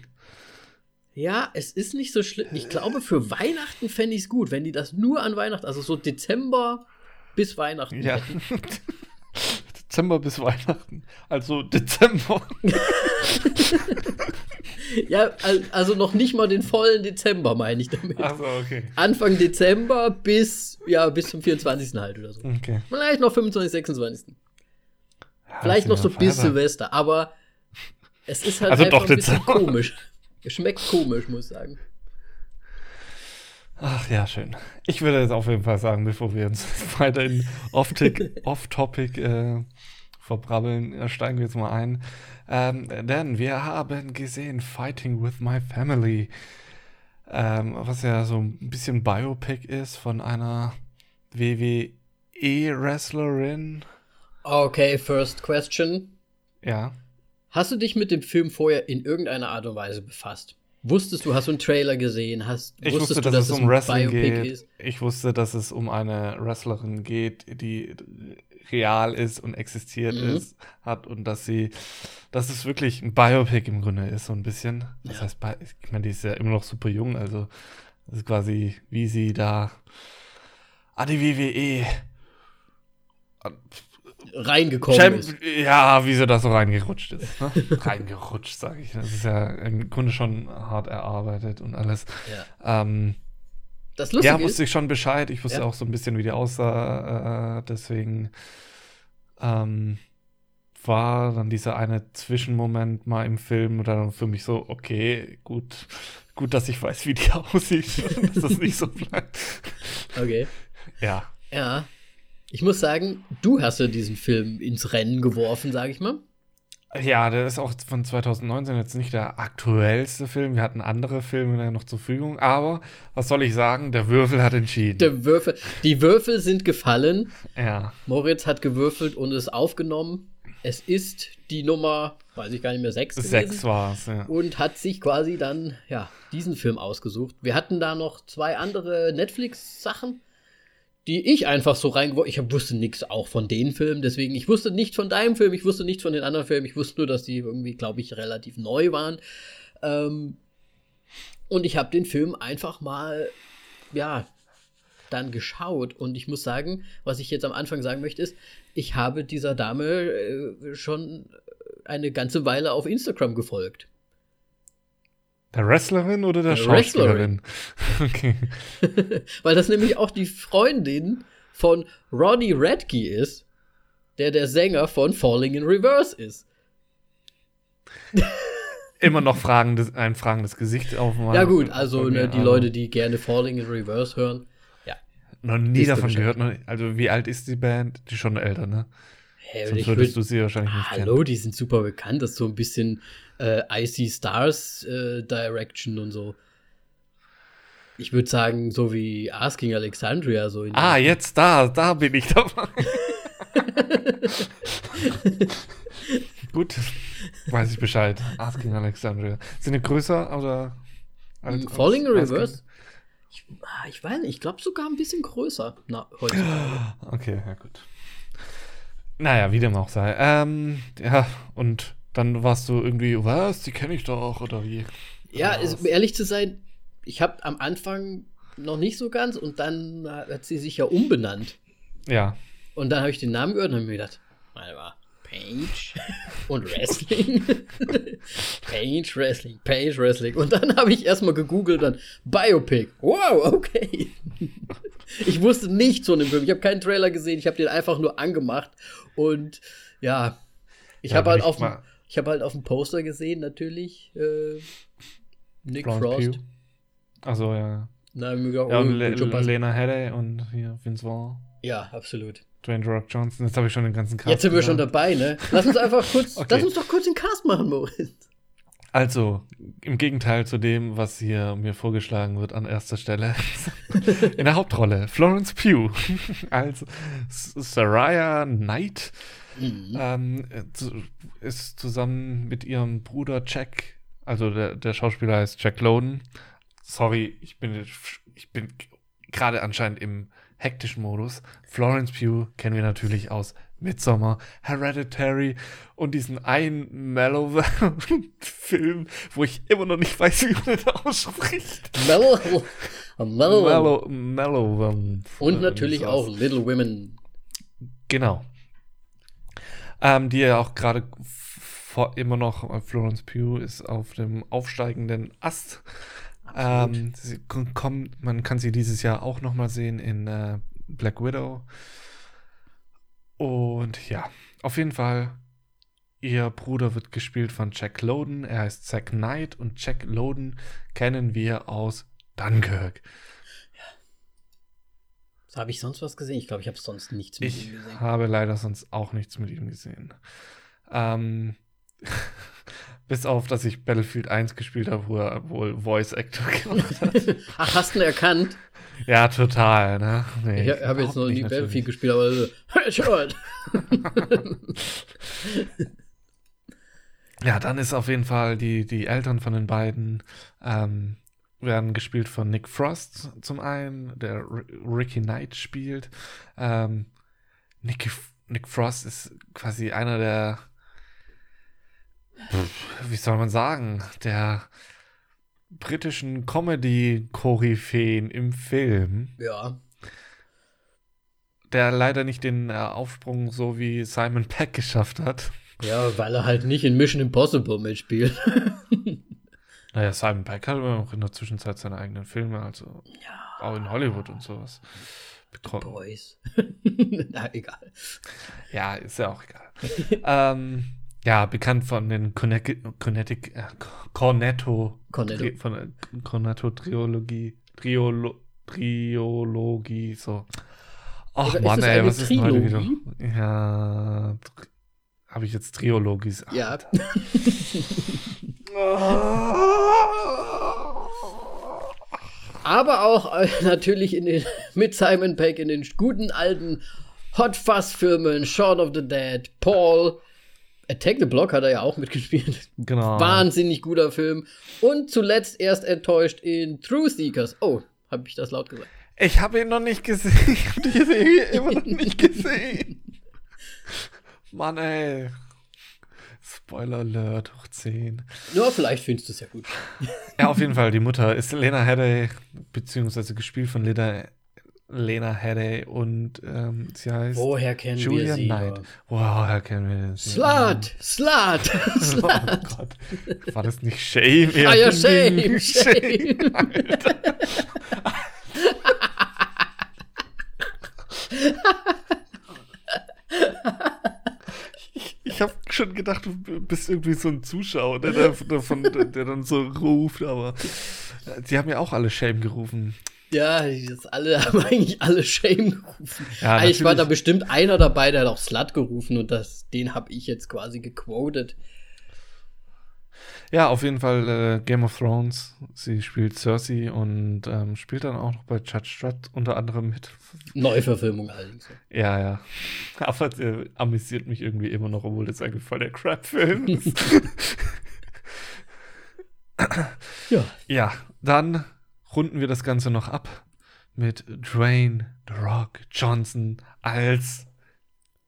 A: Ja, es ist nicht so schlimm. Ich glaube, für Weihnachten fände ich es gut, wenn die das nur an Weihnachten, also so Dezember bis Weihnachten.
B: Ja. <laughs> Dezember bis Weihnachten. Also Dezember. <laughs> <laughs>
A: ja, also noch nicht mal den vollen Dezember, meine ich damit.
B: Achso, okay.
A: Anfang Dezember bis, ja, bis zum 24. halt oder so.
B: Okay.
A: Vielleicht noch 25, 26. Ja, Vielleicht noch so bis Silvester, aber es ist halt
B: also einfach doch
A: ein bisschen <laughs> komisch. Schmeckt komisch, muss ich sagen.
B: Ach ja, schön. Ich würde jetzt auf jeden Fall sagen, bevor wir uns <laughs> weiter in Off-Topic äh, verbrabbeln, steigen wir jetzt mal ein. Ähm, denn wir haben gesehen Fighting with My Family, ähm, was ja so ein bisschen Biopic ist von einer WWE-Wrestlerin.
A: Okay, first question.
B: Ja.
A: Hast du dich mit dem Film vorher in irgendeiner Art und Weise befasst? Wusstest du, hast du einen Trailer gesehen? Hast,
B: ich wusste,
A: du,
B: dass, es um Wrestling
A: Biopic
B: geht.
A: ist?
B: Ich wusste, dass es um eine Wrestlerin geht, die real ist und existiert
A: Mhm.
B: ist, hat und dass sie, dass es wirklich ein Biopic im Grunde ist, so ein bisschen. Das
A: Ja.
B: heißt, Bi- ich meine, die ist ja immer noch super jung, also das ist quasi, wie sie da an die WWE
A: Reingekommen
B: Champ
A: ist.
B: ja, wie sie da so reingerutscht ist. Ne? <laughs> reingerutscht, sage ich. Das ist ja im Grunde schon hart erarbeitet und alles.
A: Ja.
B: Ähm,
A: Das Lustige
B: ja, wusste ich schon Bescheid. Ich wusste
A: Ja.
B: auch so ein bisschen, wie die aussah. Äh, deswegen ähm, war dann dieser eine Zwischenmoment mal im Film dann für mich so, okay, gut, gut, dass ich weiß, wie die <laughs> aussieht. dass das nicht so <laughs> bleibt.
A: okay.
B: Ja.
A: Ja. Ich muss sagen, du hast ja diesen Film ins Rennen geworfen, sag ich mal.
B: Ja, der ist auch von 2019 jetzt nicht der aktuellste Film. Wir hatten andere Filme noch zur Verfügung. Aber was soll ich sagen? Der Würfel hat entschieden.
A: Der Würfel, die Würfel sind gefallen.
B: ja.
A: Moritz hat gewürfelt und es aufgenommen. Es ist die Nummer, weiß ich gar nicht mehr, sechs gewesen.
B: Sechs war es, ja.
A: und hat sich quasi dann ja diesen Film ausgesucht. Wir hatten da noch zwei andere Netflix-Sachen, die ich einfach so reingeworfen. Ich wusste nichts auch von den Filmen, deswegen ich wusste nicht von deinem Film, ich wusste nichts von den anderen Filmen. Ich wusste nur, dass die irgendwie, glaube ich, relativ neu waren. Ähm, und ich habe den Film einfach mal ja dann geschaut und ich muss sagen, was ich jetzt am Anfang sagen möchte, ist, ich habe dieser Dame äh, schon eine ganze Weile auf Instagram gefolgt.
B: Der Wrestlerin oder der,
A: Der
B: Schauspielerin? <laughs> Okay. <laughs>
A: Weil das nämlich auch die Freundin von Ronnie Radke ist, der der Sänger von Falling in Reverse ist. <laughs>
B: Immer noch fragendes, ein fragendes Gesicht auf
A: ja gut, also ne, die Leute, die gerne Falling in Reverse hören.
B: Noch nie davon gehört. Also, wie alt ist die Band? Die ist schon älter, ne?
A: Hey,
B: Sonst würdest
A: würd,
B: du sie wahrscheinlich nicht
A: Hallo,
B: kennen.
A: die sind super bekannt. Das ist so ein bisschen äh, Icy Stars äh, Direction und so. Ich würde sagen, so wie Asking Alexandria. So
B: Ah, jetzt da, da bin ich dabei. <laughs> Gut, weiß ich Bescheid. Asking Alexandria. Sind die größer oder? als-
A: Mm, Falling in
B: als-
A: Reverse? Ich, ah, ich weiß nicht, ich glaube sogar ein bisschen größer. Na, heutzutage.
B: Okay, ja gut. Naja, wie dem auch sei. Ähm, ja, und dann warst du irgendwie, was, die kenne ich doch, oder wie?
A: Ja,
B: Oder was?
A: um ehrlich zu sein, ich habe am Anfang noch nicht so ganz und dann hat sie sich ja umbenannt.
B: Ja,
A: Und dann habe ich den Namen gehört und habe mir gedacht, warte mal, Page <laughs> und Wrestling. <laughs> Page Wrestling, Page Wrestling. Und dann habe ich erstmal gegoogelt, dann Biopic. Wow, okay. <laughs> Ich wusste nichts von dem Film. Ich habe keinen Trailer gesehen, ich habe den einfach nur angemacht. Und ja, ich
B: Ja,
A: habe halt, auf dem-
B: mal-
A: ich hab halt auf dem Poster gesehen, natürlich, äh, Nick
B: Florence
A: Frost.
B: Also ja.
A: Na, ich mir gedacht,
B: Ja,
A: oh,
B: und
A: wird
B: Le. Lena Headey und hier Vince Vaughn,
A: ja, absolut.
B: Dwayne Rock Johnson. Jetzt habe ich schon den ganzen Cast
A: Jetzt sind wir schon
B: gesagt.
A: dabei, ne? Lass uns einfach <laughs> kurz,
B: Okay.
A: lass uns doch kurz den Cast machen, Moritz.
B: Also, im Gegenteil zu dem, was hier mir vorgeschlagen wird an erster Stelle. <laughs> In der Hauptrolle Florence Pugh <laughs> als Saraya Knight.
A: Mhm.
B: Ähm, äh, ist zusammen mit ihrem Bruder Jack, also der, der Schauspieler heißt Jack Lowden. Sorry, ich bin, ich bin gerade anscheinend im hektischen Modus. Florence Pugh kennen wir natürlich aus Midsommar, Hereditary und diesen einen Mellow-Film, <laughs> wo ich immer noch nicht weiß, wie man das ausspricht.
A: Mellow. Mellow.
B: Mellow, Mellow. ähm,
A: Und natürlich auch Little Women.
B: Genau. Ähm, die ja auch gerade vor- immer noch, äh, Florence Pugh ist auf dem aufsteigenden Ast. Ähm, sie k- kommt, man kann sie dieses Jahr auch noch mal sehen in äh, Black Widow. Und ja, auf jeden Fall, ihr Bruder wird gespielt von Jack Lowden. Er heißt Zack Knight und Jack Lowden kennen wir aus Dunkirk.
A: Habe ich sonst was gesehen? Ich glaube, ich habe sonst nichts mit
B: Ich
A: ihm gesehen.
B: habe leider sonst auch nichts mit ihm gesehen. Ähm, <laughs> bis auf, dass ich Battlefield 1 gespielt habe, wo er wohl Voice Actor <laughs> gemacht hat. <laughs>
A: Ach, hast du ihn erkannt?
B: ja, total, ne? Nee,
A: Ich habe jetzt noch nie Battlefield gespielt, aber so, <laughs> Headshot.
B: Ja, dann ist auf jeden Fall die, die Eltern von den beiden ähm, werden gespielt von Nick Frost zum einen, der R Ricky Knight spielt. Ähm, Nick, Nick Frost ist quasi einer der, wie soll man sagen, der britischen Comedy-Koryphäen im Film,
A: Ja.
B: der leider nicht den äh, Aufsprung so wie Simon Peck geschafft hat.
A: Ja, weil er halt nicht in Mission Impossible mitspielt. <laughs>
B: Naja, Simon Peck hat aber auch in der Zwischenzeit seine eigenen Filme, also auch in Hollywood und sowas bekommen.
A: Boys. <laughs> Na, egal.
B: Ja, ist ja auch egal. <laughs> ähm, ja, bekannt von den Connecticut, Connecticut, äh, Cornetto,
A: Cornetto.
B: Von der Cornetto-Triologie, Triolo, Triologie, so. Ach
A: Ist
B: Mann, ey, was ist denn heute wieder?
A: Trilogie?
B: Ja, habe ich jetzt Triologie? Ach,
A: Ja. <laughs> Aber auch äh, natürlich in den, <laughs> mit Simon Peck in den guten alten Hot Fuzz-Filmen, Shaun of the Dead, Paul, Attack the Block hat er ja auch mitgespielt.
B: Genau.
A: Wahnsinnig guter Film. Und zuletzt erst enttäuscht in True Seekers. Oh, habe ich das laut gesagt?
B: Ich habe ihn noch nicht gesehen. <laughs> Ich habe die Serie immer noch nicht <laughs> gesehen. Mann, ey. Spoiler Alert hoch 10.
A: Ja, vielleicht findest du es ja gut.
B: Ja, auf jeden Fall. Die Mutter ist Lena Headey, beziehungsweise gespielt von Lena, Lena Headey und ähm, sie heißt
A: Woher kennen wir
B: Julia
A: sie?
B: Knight. Wow, woher kennen wir sie?
A: Slut! Slut! <laughs>
B: Oh
A: Slut!
B: Gott. War das nicht Shame?
A: Ah ja, shame, shame.
B: Alter. <laughs> Ich, habe schon gedacht, du bist irgendwie so ein Zuschauer, der, da- davon, der, der dann so ruft, aber die haben ja auch alle Shame gerufen.
A: Ja, jetzt alle <laughs> haben eigentlich alle Shame gerufen.
B: Ja,
A: eigentlich war da bestimmt einer dabei, der hat auch Slut gerufen und das, den habe ich jetzt quasi gequotet.
B: Ja, auf jeden Fall äh, Game of Thrones. Sie spielt Cersei und ähm, spielt dann auch noch bei Judge Dredd unter anderem mit.
A: Neuverfilmung allerdings.
B: Ja, ja. <laughs> Aber der amüsiert mich irgendwie immer noch, obwohl das eigentlich voll der Crap-Film ist. <laughs>
A: Ja.
B: ja, dann runden wir das Ganze noch ab mit Dwayne The Rock Johnson als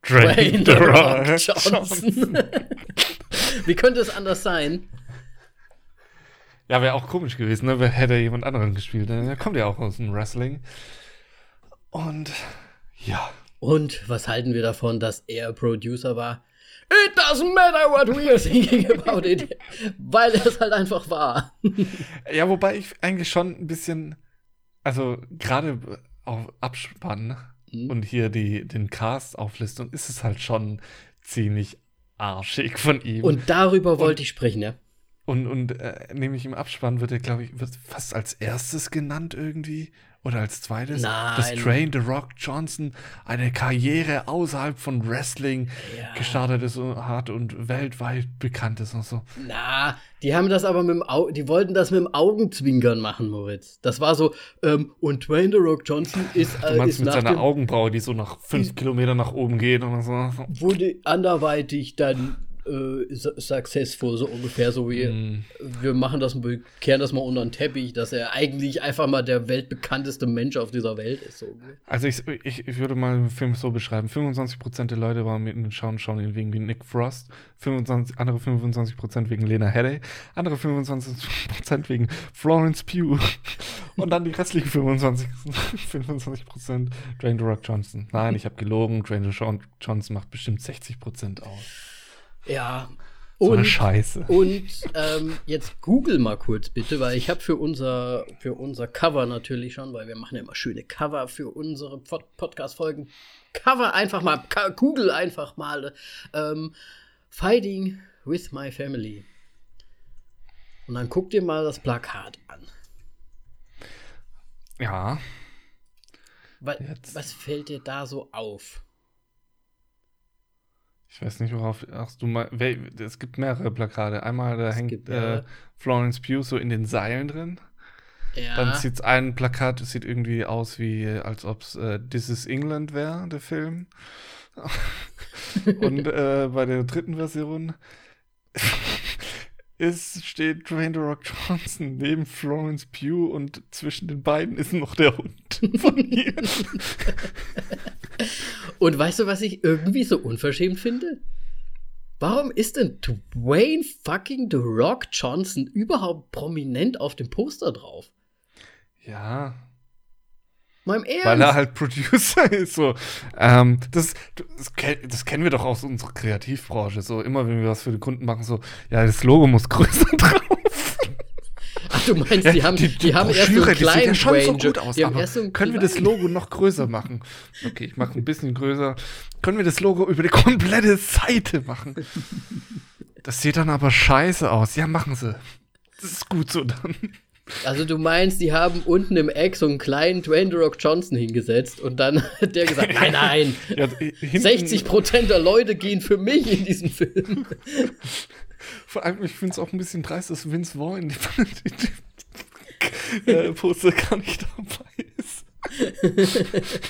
A: Dwayne The Rock Johnson. <laughs> Wie könnte es anders sein?
B: Ja, wäre auch komisch gewesen, ne? Hätte jemand anderen gespielt. Ne? Der kommt ja auch aus dem Wrestling. Und ja.
A: Und was halten wir davon, dass er Producer war? It doesn't matter what we are thinking about it, weil es halt einfach war.
B: Ja, wobei ich eigentlich schon ein bisschen, also gerade auf Abspann
A: Mhm.
B: und hier die, den Cast auflistung, ist es halt schon ziemlich arschig von ihm.
A: Und darüber wollte ich sprechen, ja.
B: Und, und äh, nämlich im Abspann wird er, glaube ich, wird fast als erstes genannt irgendwie. Oder als zweites.
A: Nein.
B: Dass Train The Rock Johnson eine Karriere außerhalb von Wrestling
A: Ja.
B: gestartet ist und hat und weltweit bekannt ist und so.
A: Na, die haben das aber mit dem Au die wollten das mit dem Augenzwinkern machen, Moritz. Das war so, ähm, und Dwayne The Rock Johnson ist,
B: Du
A: äh,
B: meinst
A: ist
B: mit seiner Augenbraue, die so nach fünf Kilometern nach oben geht und so.
A: wurde anderweitig dann äh, su- successful, so ungefähr so wie
B: Mm.
A: wir machen das, wir kehren das mal unter den Teppich, dass er eigentlich einfach mal der weltbekannteste Mensch auf dieser Welt ist. So.
B: Also ich, ich, ich würde mal den Film so beschreiben. 25% der Leute waren mit den Schauen, schauen ihn wegen Nick Frost, 25, andere 25% wegen Lena Headey, andere 25% wegen Florence Pugh <laughs> und dann die restlichen 25, 25% Dwayne The Rock Johnson. Nein, ich habe gelogen, Dwayne The Rock Johnson macht bestimmt 60% aus.
A: Ja.
B: So eine
A: Und,
B: Scheiße.
A: und ähm, jetzt google mal kurz bitte, weil ich habe für unser, für unser Cover natürlich schon, weil wir machen ja immer schöne Cover für unsere Pod Podcast-Folgen. Cover einfach mal, google einfach mal ähm, Fighting with my family. Und dann guck dir mal das Plakat an.
B: Ja.
A: wa was fällt dir da so auf?
B: Ich weiß nicht, worauf. Ach, du mal, es gibt mehrere Plakate. Einmal, da es hängt gibt, äh, Florence Pugh so in den Seilen drin. Ja. Dann sieht ein Plakat, sieht irgendwie aus wie, als ob es äh, This is England wäre, der Film. <laughs> Und äh, bei der dritten Version <laughs> es steht Dwayne The Rock Johnson neben Florence Pugh und zwischen den beiden ist noch der Hund von ihr. <laughs>
A: und weißt du, was ich irgendwie so unverschämt finde? Warum ist denn Dwayne fucking The Rock Johnson überhaupt prominent auf dem Poster drauf?
B: Ja,
A: Mal Ernst.
B: Weil er halt Producer <laughs> ist. So. Ähm, das, das, das, kennen wir doch aus unserer Kreativbranche. So immer, wenn wir was für die Kunden machen, so, ja, das Logo muss größer <laughs> drauf.
A: Ach, <laughs> du meinst, die haben, die, die, die haben erst so einen kleinen ja
B: schon so gut aus, aber so können wir das Logo noch größer machen? Okay, ich mache ein bisschen größer. Können wir das Logo über die komplette Seite machen? Das sieht dann aber scheiße aus. Ja, machen sie. Das ist gut so dann.
A: Also du meinst, die haben unten im Eck so einen kleinen Dwayne The Rock Johnson hingesetzt und dann <laughs> hat der gesagt, nein, nein, <laughs> ja, 60% der Leute gehen für mich in diesen Film.
B: Vor allem, ich finde es auch ein bisschen dreist, dass Vince Vaughn in die <laughs> äh, Poster gar nicht dabei ist. <laughs>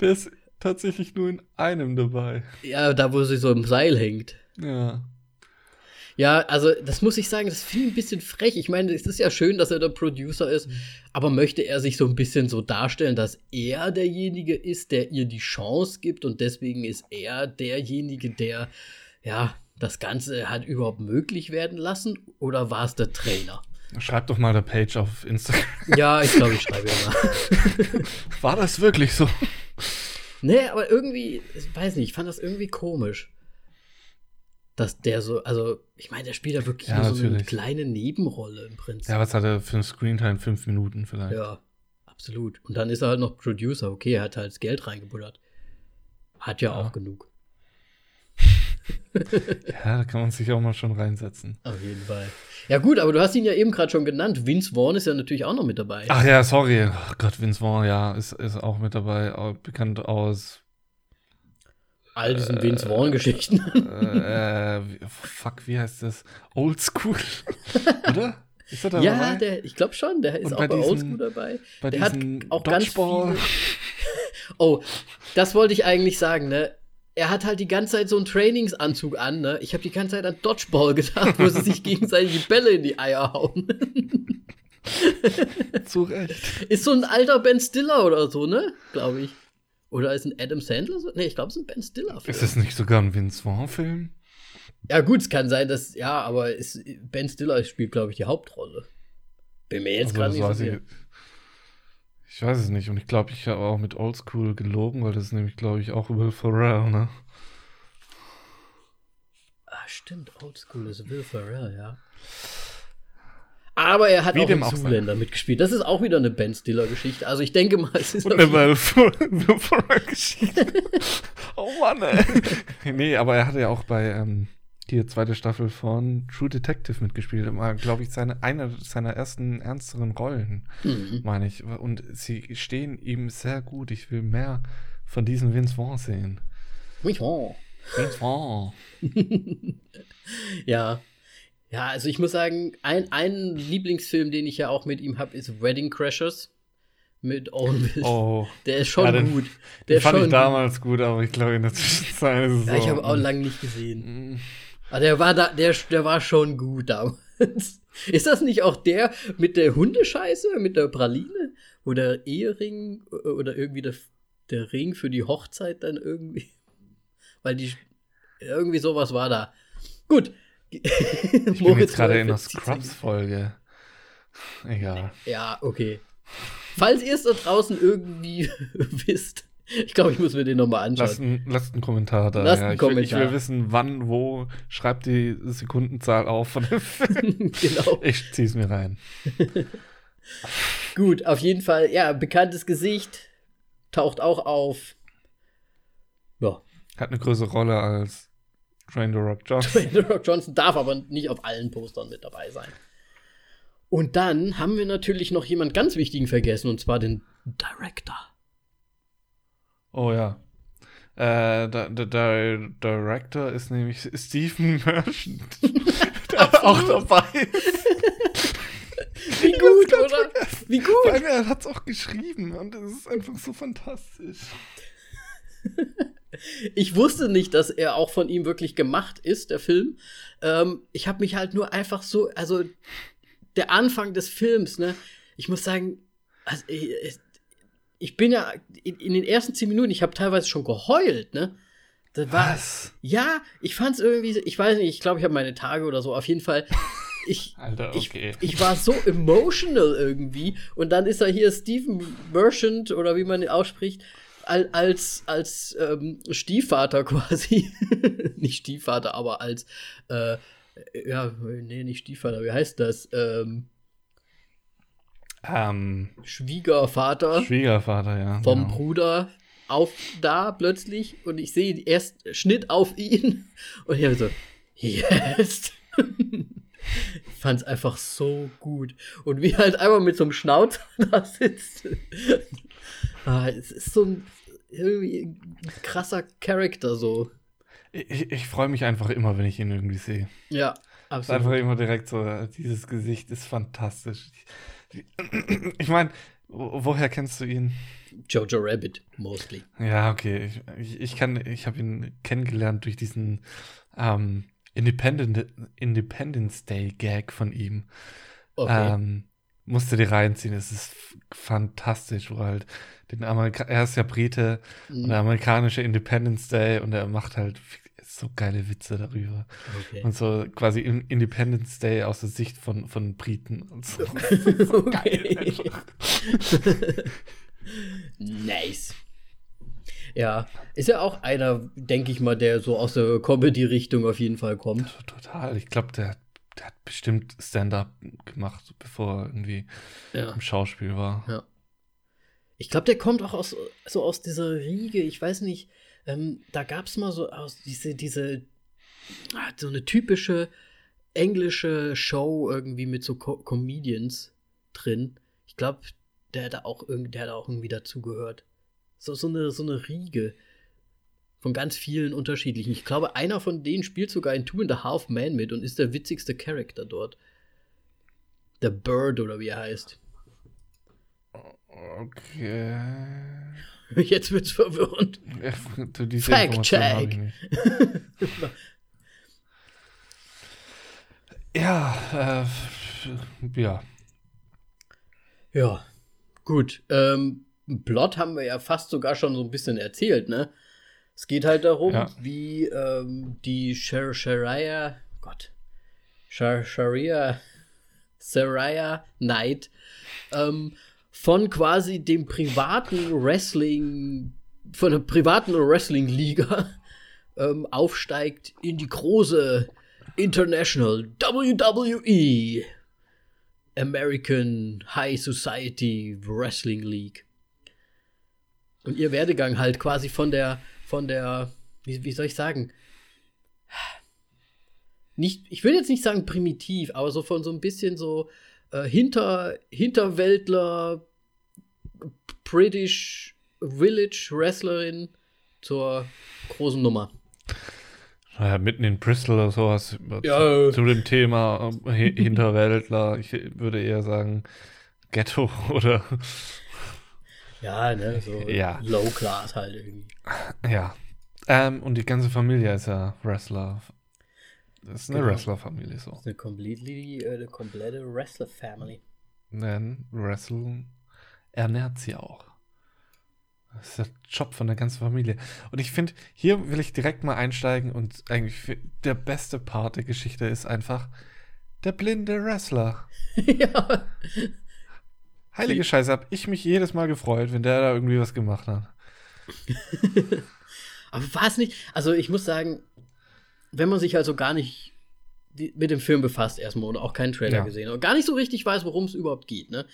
B: der ist tatsächlich nur in einem dabei.
A: Ja, da wo sie so im Seil hängt.
B: Ja.
A: Ja, also das muss ich sagen, das finde ich ein bisschen frech. Ich meine, es ist ja schön, dass er der Producer ist, aber möchte er sich so ein bisschen so darstellen, dass er derjenige ist, der ihr die Chance gibt und deswegen ist er derjenige, der ja das Ganze hat überhaupt möglich werden lassen? Oder war es der Trainer?
B: Schreib doch mal der Page auf Instagram.
A: Ja, ich glaube, ich schreibe ja <laughs> mal.
B: War das wirklich so?
A: Nee, aber irgendwie, ich weiß nicht, ich fand das irgendwie komisch dass der so, also ich meine, der spielt ja wirklich ja, nur so eine kleine Nebenrolle im Prinzip.
B: Ja, was hat er für ein Screentime? Fünf Minuten vielleicht.
A: Ja, absolut. Und dann ist er halt noch Producer. Okay, er hat halt das Geld reingebuddert. Hat ja, ja. auch genug. <laughs>
B: ja, da kann man sich auch mal schon reinsetzen.
A: Auf jeden Fall. Ja, gut, aber du hast ihn ja eben gerade schon genannt. Vince Vaughn ist ja natürlich auch noch mit dabei.
B: Ach ja, sorry. Oh Gott, Vince Vaughn, ja, ist, ist auch mit dabei. Bekannt aus
A: all diesen äh, Vince Vaughn-Geschichten.
B: Äh, fuck, wie heißt das? Old School, <laughs> oder?
A: Ist er da ja, dabei? Der, ich glaube schon, der ist auch bei, bei Old School dabei. Bei der hat auch Dodgeball. ganz viel. <laughs> oh, das wollte ich eigentlich sagen, ne? Er hat halt die ganze Zeit so einen Trainingsanzug an, ne? Ich habe die ganze Zeit an Dodgeball <laughs> gedacht, wo sie sich gegenseitig die Bälle in die Eier hauen. <laughs>
B: Zu Recht.
A: Ist so ein alter Ben Stiller oder so, ne? Glaube ich. Oder ist ein Adam Sandler so? Nee, ich glaube, es ist ein Ben Stiller-Film.
B: Ist das nicht sogar ein Vince Vaughn-Film?
A: Ja, gut, es kann sein, dass, ja, aber ist, Ben Stiller spielt, glaube ich, die Hauptrolle. Bin mir jetzt also, gerade nicht so
B: ich, weiß es nicht und ich glaube, ich habe auch mit Oldschool gelogen, weil das ist nämlich, glaube ich, auch Will Ferrell, ne?
A: Ah, stimmt, Oldschool ist Will Ferrell, ja. Aber er hat Wie auch im Zuländer mitgespielt. Das ist auch wieder eine Ben Stiller-Geschichte. Also ich denke mal, es ist
B: Und eine <laughs> Geschichte. oh Mann, ey. <laughs> nee, aber er hatte ja auch bei ähm, die zweite Staffel von True Detective mitgespielt. Immer, glaube ich, seine, eine seiner ersten ernsteren Rollen, mhm. meine ich. Und sie stehen ihm sehr gut. Ich will mehr von diesem Vince Vaughn sehen.
A: Vince Vaughn.
B: Vince Vaughn. <laughs>
A: ja, ja, also ich muss sagen, ein, ein Lieblingsfilm, den ich ja auch mit ihm habe, ist Wedding Crashers mit Owen.
B: Oh.
A: Der ist schon ja, den, gut.
B: Der den fand ich damals gut, aber ich glaube in der Zwischenzeit ist es
A: Ja, ich habe auch lange nicht gesehen. Aber der war da, der, der war schon gut damals. <laughs> Ist das nicht auch der mit der Hundescheiße, mit der Praline? Wo der Ehering oder irgendwie der, der Ring für die Hochzeit dann irgendwie. <laughs> Weil die. Irgendwie sowas war da. Gut, <laughs>
B: ich bin jetzt gerade in der Scrubs-Folge. Egal.
A: Ja, okay. Falls ihr es da draußen irgendwie wisst, ich glaube, ich muss mir den nochmal anschauen.
B: Lasst, ein, lasst einen Kommentar da.
A: Lasst einen
B: ich,
A: Kommentar.
B: Will, ich will wissen, wann, wo. Schreibt die Sekundenzahl auf von dem Film. genau. Ich zieh's mir rein. <laughs>
A: Gut, auf jeden Fall, ja, bekanntes Gesicht. Taucht auch auf.
B: Ja. Hat eine größere Rolle als Dwayne The Rock Johnson. Dwayne
A: The Rock Johnson darf aber nicht auf allen Postern mit dabei sein. Und dann haben wir natürlich noch jemand ganz wichtigen vergessen, und zwar den Director.
B: Oh ja. Äh, der, der, der Director ist nämlich Stephen Merchant. <laughs> der auch dabei.
A: Wie gut, oder? Wie gut.
B: Weil er hat es auch geschrieben und es ist einfach so fantastisch. <laughs>
A: Ich wusste nicht, dass er auch von ihm wirklich gemacht ist, der Film. Ähm, ich habe mich halt nur einfach so, also der Anfang des Films, ne? Ich muss sagen, also, ich, bin ja in, in, den ersten zehn Minuten, ich habe teilweise schon geheult, ne?
B: Das war, Was?
A: Ja, ich fand's irgendwie, ich weiß nicht, ich glaube, ich habe meine Tage oder so. Auf jeden Fall, ich, <laughs>
B: Alter, okay.
A: ich, ich war so emotional irgendwie. Und dann ist da hier Stephen Merchant oder wie man ihn ausspricht, als, als ähm, Stiefvater <laughs> quasi. nicht Stiefvater, aber als, äh, ja, nee, nicht Stiefvater, wie heißt das? Ähm,
B: ähm,
A: Schwiegervater.
B: Schwiegervater, ja.
A: Vom genau. Bruder auf da plötzlich und ich sehe erst Schnitt auf ihn <laughs> und ich habe so, yes. <laughs> ich fand es einfach so gut. Und wie halt einmal mit so einem Schnauzer <laughs> da sitzt. ah, es ist so ein irgendwie ein krasser Charakter so.
B: Ich, ich freue mich einfach immer, wenn ich ihn irgendwie sehe.
A: Ja,
B: absolut. Einfach immer direkt so, dieses Gesicht ist fantastisch. Ich meine, woher kennst du ihn?
A: Jojo Rabbit, mostly.
B: Ja, okay. Ich, ich kann, ich habe ihn kennengelernt durch diesen ähm, Independent, Independence Day Gag von ihm. Okay. Ähm, musste die reinziehen. Es ist fantastisch, wo halt den Amerika er ist ja Brite mhm. und der amerikanische Independence Day und er macht halt so geile Witze darüber. Okay. Und so quasi Independence Day aus der Sicht von, von Briten und so. <laughs> so geil <laughs>
A: nice. Ja, ist ja auch einer, denke ich mal, der so aus der Comedy-Richtung auf jeden Fall kommt.
B: Total. Ich glaube, der, der, hat bestimmt Stand-up gemacht, bevor er irgendwie ja. im Schauspiel war.
A: Ja. Ich glaube, der kommt auch aus, so aus dieser Riege, ich weiß nicht, ähm, da gab es mal so aus diese, diese, ah, so eine typische englische Show irgendwie mit so Co Comedians drin. Ich glaube, der hat auch, der hat auch irgendwie dazugehört. So, so, eine, so eine Riege von ganz vielen unterschiedlichen. Ich glaube, einer von denen spielt sogar in Two and a Half Man mit und ist der witzigste Charakter dort. Der Bird oder wie er heißt.
B: Okay. <laughs>
A: Jetzt wird's verwirrend.
B: Ja, Fact check. <laughs> ja, äh, ja.
A: Ja, gut. Ähm, Plot haben wir ja fast sogar schon so ein bisschen erzählt, ne? Es geht halt darum, ja. wie ähm, die Shar Sharia, Gott, Shar Sharia, Saraya Knight ähm, von quasi dem privaten Wrestling, von der privaten Wrestling-Liga <laughs> ähm, aufsteigt in die große International WWE American High Society Wrestling League. Und ihr Werdegang halt quasi von der, von der, wie, wie soll ich sagen, nicht, ich will jetzt nicht sagen primitiv, aber so von so ein bisschen so äh, Hinter, Hinterwäldler, British Village Wrestlerin zur großen Nummer.
B: Naja, mitten in Bristol oder sowas ja. zu, dem Thema Hinterwäldler. Ich würde eher sagen Ghetto <laughs> oder.
A: Ja, ne, so ja. Low Class halt irgendwie.
B: Ja. Ähm, und die ganze Familie ist ja Wrestler. Das ist eine genau. Wrestler-Familie so. Das ist
A: eine completely, äh, eine komplette Wrestler-Family.
B: Denn Wrestling ernährt sie auch. Das ist der Job von der ganzen Familie. Und ich finde, hier will ich direkt mal einsteigen und eigentlich der beste Part der Geschichte ist einfach der blinde Wrestler. <laughs> ja. Heilige Scheiße, hab ich mich jedes Mal gefreut, wenn der da irgendwie was gemacht hat. <laughs>
A: Aber war es nicht, also ich muss sagen, wenn man sich also gar nicht mit dem Film befasst erstmal und auch keinen Trailer ja. gesehen und gar nicht so richtig weiß, worum es überhaupt geht, ne?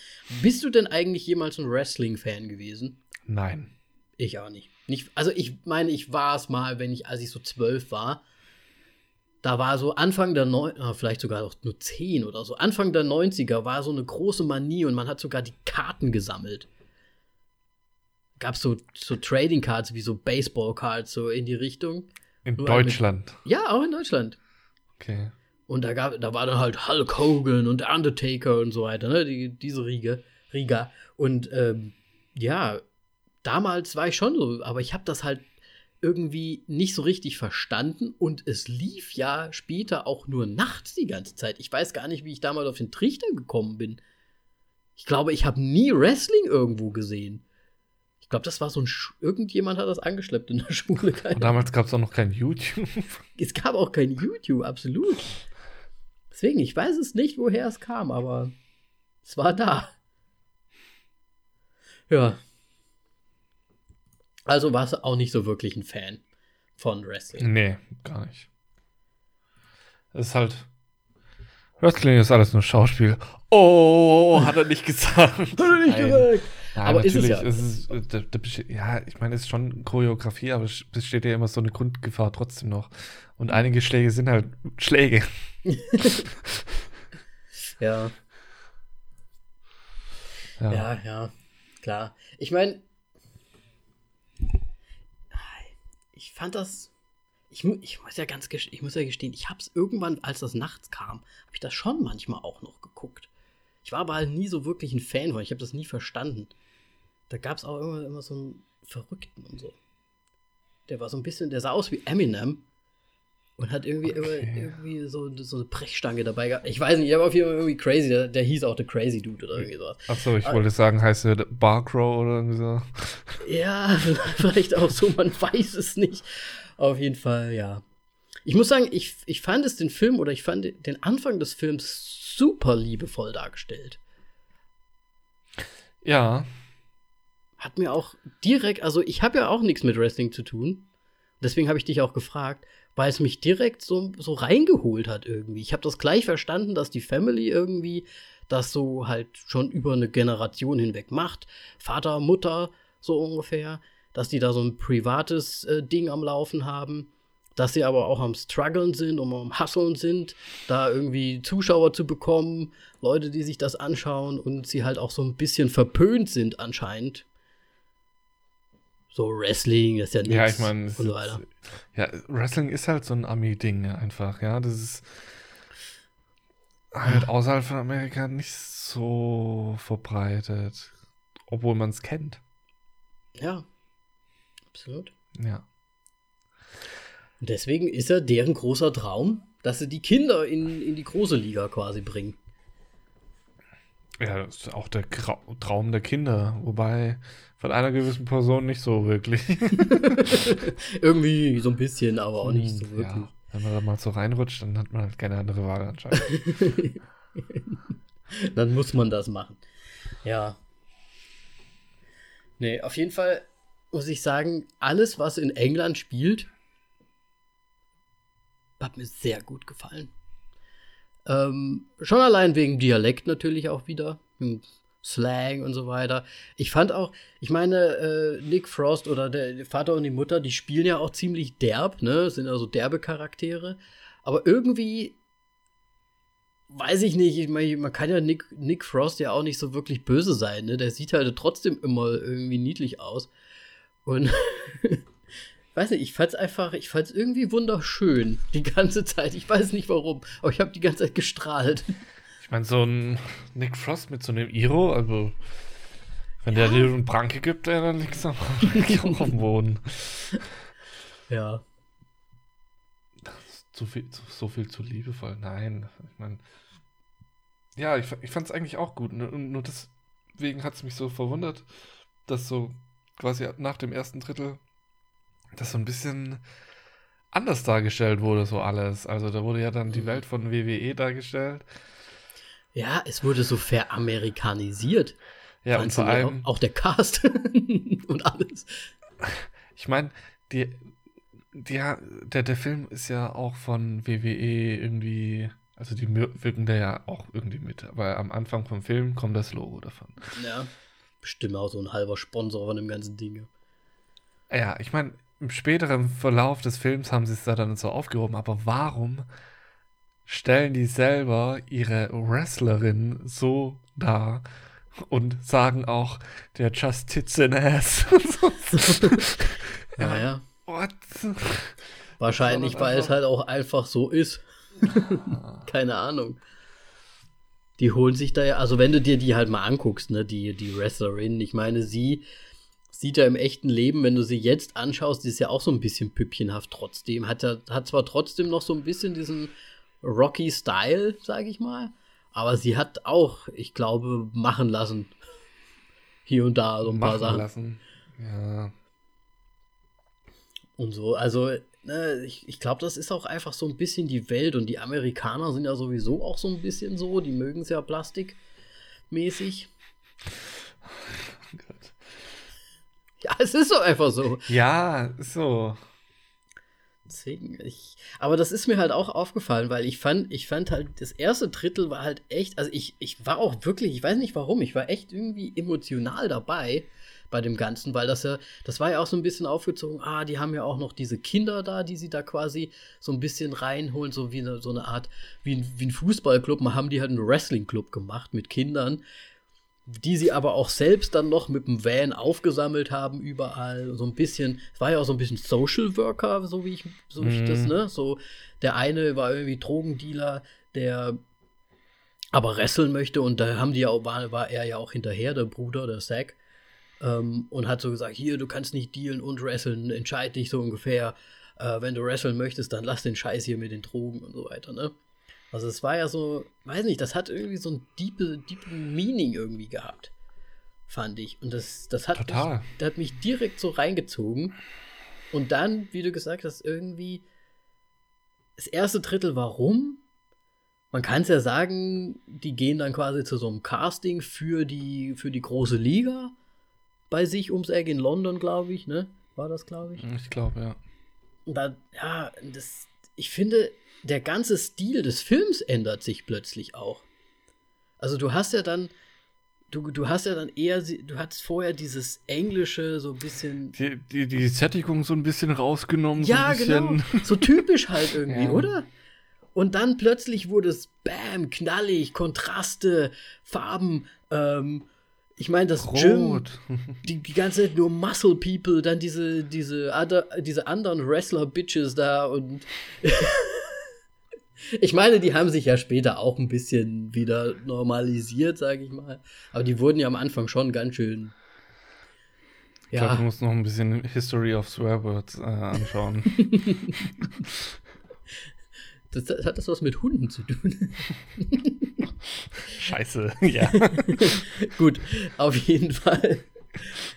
A: Bist du denn eigentlich jemals ein Wrestling-Fan gewesen?
B: Nein.
A: Ich auch nicht. nicht also ich meine, ich war es mal, wenn ich, als ich so zwölf war. Da war so Anfang der neun, ah, vielleicht sogar noch nur zehn oder so. Anfang der 90er war so eine große Manie und man hat sogar die Karten gesammelt. gab es so, so Trading Cards wie so Baseball Cards, so in die Richtung.
B: In
A: halt mit-
B: Deutschland.
A: Ja, auch in Deutschland.
B: Okay.
A: Und da gab, da war dann halt Hulk Hogan und der Undertaker und so weiter, ne? Die, diese Riege, Riga. Und ähm, ja, damals war ich schon so, aber ich habe das halt irgendwie nicht so richtig verstanden und es lief ja später auch nur nachts die ganze Zeit. Ich weiß gar nicht, wie ich damals auf den Trichter gekommen bin. Ich glaube, ich habe nie Wrestling irgendwo gesehen. Ich glaube, das war so ein Sch irgendjemand hat das angeschleppt in der <laughs> Schule. Keine
B: Und damals gab es auch noch kein YouTube.
A: es gab auch kein YouTube, absolut. Deswegen, ich weiß es nicht, woher es kam, aber es war da. Ja. Also warst du auch nicht so wirklich ein Fan von Wrestling.
B: nee, gar nicht. Es ist halt. Wrestling ist alles nur Schauspiel. Oh, hat er nicht gesagt.
A: Hat er nicht
B: Nein.
A: gesagt.
B: Ja,
A: Aber ist es
B: natürlich,
A: ja.
B: ist es äh, da, ja, ich meine, es ist schon Choreografie, aber es besteht ja immer so eine Grundgefahr trotzdem noch. Und einige Schläge sind halt Schläge. <laughs>
A: Ja,
B: Ja.
A: ja, ja, klar. Ich meine, ich fand das. Ich, ich muss ja ganz ich muss ja gestehen, ich hab's irgendwann, als das nachts kam, habe ich das schon manchmal auch noch geguckt. Ich war aber halt nie so wirklich ein Fan von, ich habe das nie verstanden. Da gab's auch immer, immer so einen Verrückten und so. Der war so ein bisschen, der sah aus wie Eminem und hat irgendwie, immer,
B: Okay.
A: irgendwie so, so eine Brechstange dabei gehabt. Ich weiß nicht, ich habe auf jeden Fall irgendwie crazy, der, der hieß auch The Crazy Dude oder irgendwie sowas.
B: Achso, ich
A: Ah.
B: wollte sagen, heißt er Barcrow oder irgendwie so.
A: Ja, <laughs> vielleicht auch so, man weiß es nicht. Auf jeden Fall, ja. Ich muss sagen, ich, ich fand es den Film oder ich fand den Anfang des Films super liebevoll dargestellt.
B: Ja,
A: Hat mir auch direkt, also ich habe ja auch nichts mit Wrestling zu tun. Deswegen habe ich dich auch gefragt, weil es mich direkt so, so reingeholt hat irgendwie. Ich habe das gleich verstanden, dass die Family irgendwie das so halt schon über eine Generation hinweg macht. Vater, Mutter, so ungefähr. Dass die da so ein privates äh, Ding am Laufen haben. Dass sie aber auch am Struggeln sind und am Hustlen sind, da irgendwie Zuschauer zu bekommen, Leute, die sich das anschauen und sie halt auch so ein bisschen verpönt sind anscheinend. So Wrestling, das ist ja nichts
B: ja, ich meine,
A: und so weiter.
B: ja, Wrestling ist halt so ein Ami-Ding einfach, ja. Das ist halt außerhalb von Amerika nicht so verbreitet, obwohl man es kennt.
A: Ja, absolut.
B: Ja.
A: Und deswegen ist er deren großer Traum, dass sie die Kinder in, in die große Liga quasi bringen.
B: Ja, das ist auch der Traum der Kinder, wobei von einer gewissen Person nicht so wirklich. <laughs>
A: Irgendwie so ein bisschen, aber auch nicht so
B: Hm,
A: wirklich.
B: Ja, wenn man da mal so reinrutscht, dann hat man halt keine andere Wahl anscheinend. <laughs>
A: Dann muss man das machen. Ja. Nee, auf jeden Fall muss ich sagen, alles, was in England spielt, hat mir sehr gut gefallen. Ähm, schon allein wegen Dialekt natürlich auch wieder. Slang und so weiter. Ich fand auch, ich meine, äh, Nick Frost oder der Vater und die Mutter, die spielen ja auch ziemlich derb, ne? Sind also derbe Charaktere. Aber irgendwie weiß ich nicht, ich meine, man kann ja Nick, Nick Frost ja auch nicht so wirklich böse sein, ne? Der sieht halt trotzdem immer irgendwie niedlich aus. Und <laughs> weiß nicht, ich fand's einfach, ich fand's irgendwie wunderschön <laughs> die ganze Zeit. Ich weiß nicht warum, aber ich habe die ganze Zeit gestrahlt.
B: Ich meine, so ein Nick Frost mit so einem Iro, also wenn
A: Ja.
B: der dir einen Pranke gibt, ey, dann liegst du <laughs> auf dem Boden.
A: Ja.
B: Zu viel, zu, so viel zu liebevoll. Nein, ich meine, ja, ich, ich fand es eigentlich auch gut. Nur, nur deswegen hat es mich so verwundert, dass so quasi nach dem ersten Drittel das so ein bisschen anders dargestellt wurde, so alles. Also da wurde ja dann die
A: Mhm.
B: Welt von WWE dargestellt.
A: Ja, es wurde so veramerikanisiert.
B: Ja, und vor allem,
A: Auch, auch der Cast <laughs> und alles. <laughs>
B: ich meine, die, die, der, der Film ist ja auch von WWE irgendwie, also die wirken da ja auch irgendwie mit. Aber am Anfang vom Film kommt das Logo davon.
A: Ja. Bestimmt auch so ein halber Sponsor von dem ganzen Ding.
B: Ja, ich meine, im späteren Verlauf des Films haben sie es da dann so aufgehoben, aber warum stellen die selber ihre Wrestlerin so dar, und sagen auch, der just tits in ass. <laughs> <laughs>
A: ja, ja. What? Wahrscheinlich, weil es halt auch einfach so ist. <laughs> Keine Ahnung. Die holen sich da ja, also wenn du dir die halt mal anguckst, ne, die, die Wrestlerin, ich meine, sie sieht ja im echten Leben, wenn du sie jetzt anschaust, die ist ja auch so ein bisschen püppchenhaft trotzdem. Hat, ja, hat zwar trotzdem noch so ein bisschen diesen Rocky-Style, sag ich mal, aber sie hat auch, ich glaube, machen lassen. Hier und da so ein machen paar Sachen. Lassen. Ja. Und so, also ne, ich, ich glaube, das ist auch einfach so ein bisschen die Welt und die Amerikaner sind ja sowieso auch so ein bisschen so, die mögen es ja plastikmäßig. Ja, es ist doch einfach so.
B: Ja, so.
A: Deswegen, ich. Aber das ist mir halt auch aufgefallen, weil ich fand, ich fand halt, das erste Drittel war halt echt, also ich, ich war auch wirklich, ich weiß nicht warum, ich war echt irgendwie emotional dabei bei dem Ganzen, weil das ja, das war ja auch so ein bisschen aufgezogen, ah, die haben ja auch noch diese Kinder da, die sie da quasi so ein bisschen reinholen, so wie eine, so eine Art, wie, wie ein Fußballclub, mal haben die halt einen Wrestlingclub gemacht mit Kindern, die sie aber auch selbst dann noch mit dem Van aufgesammelt haben überall. So ein bisschen, es war ja auch so ein bisschen Social Worker, so wie ich, so mhm. ich das, mhm. ne? So, der eine war irgendwie Drogendealer, der aber wresteln möchte und da haben die ja auch, war, war er ja auch hinterher, der Bruder, der Zack. Ähm, und hat so gesagt, hier, du kannst nicht dealen und wresteln, entscheid dich so ungefähr. Äh, wenn du wresteln möchtest, dann lass den Scheiß hier mit den Drogen und so weiter, ne? Also es war ja so, weiß nicht, das hat irgendwie so ein deep, deep Meaning irgendwie gehabt, fand ich. Und das, das hat, Total. Mich, das hat mich direkt so reingezogen. Und dann, wie du gesagt hast, irgendwie das erste Drittel, warum? Man kann es ja sagen, die gehen dann quasi zu so einem Casting für die, für die große Liga bei sich ums Eck in London, glaube ich, ne? War das, glaube ich?
B: Ich glaube, ja.
A: Und dann, ja, das, ich finde, der ganze Stil des Films ändert sich plötzlich auch. Also du hast ja dann, du, du hast ja dann eher, du hattest vorher dieses Englische so ein bisschen.
B: Die, die, die Sättigung so ein bisschen rausgenommen.
A: Ja,
B: so
A: genau. So typisch halt <laughs> irgendwie, ja. oder? Und dann plötzlich wurde es bam, knallig, Kontraste, Farben, ähm, ich meine, das Rot. Gym, <laughs> die, die ganze Zeit nur Muscle People, dann diese, diese, other, diese anderen Wrestler-Bitches da und <laughs> ich meine, die haben sich ja später auch ein bisschen wieder normalisiert, sage ich mal. Aber die wurden ja am Anfang schon ganz schön.
B: Ja. Ich glaube, du musst noch ein bisschen History of Swearwords äh, anschauen. <laughs>
A: das, das, hat das was mit Hunden zu tun? <laughs>
B: Scheiße, ja. <laughs>
A: Gut, auf jeden Fall.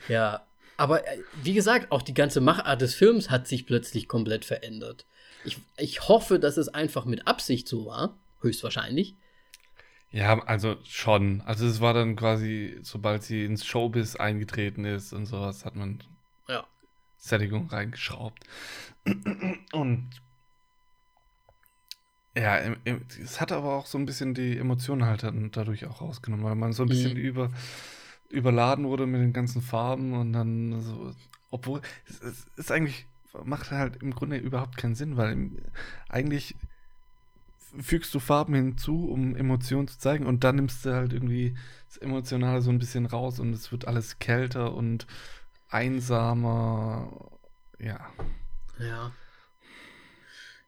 A: Ja, aber äh, wie gesagt, auch die ganze Machart des Films hat sich plötzlich komplett verändert. Ich, ich hoffe, dass es einfach mit Absicht so war, höchstwahrscheinlich.
B: Ja, also schon. Also es war dann quasi, sobald sie ins Showbiz eingetreten ist und sowas, hat man
A: ja.
B: Sättigung reingeschraubt. <clears throat> Und ja, es hat aber auch so ein bisschen die Emotionen halt dadurch auch rausgenommen, weil man so ein bisschen mhm. über, überladen wurde mit den ganzen Farben und dann so, obwohl, es, ist eigentlich, macht halt im Grunde überhaupt keinen Sinn, weil eigentlich fügst du Farben hinzu, um Emotionen zu zeigen und dann nimmst du halt irgendwie das Emotionale so ein bisschen raus und es wird alles kälter und einsamer, ja.
A: Ja.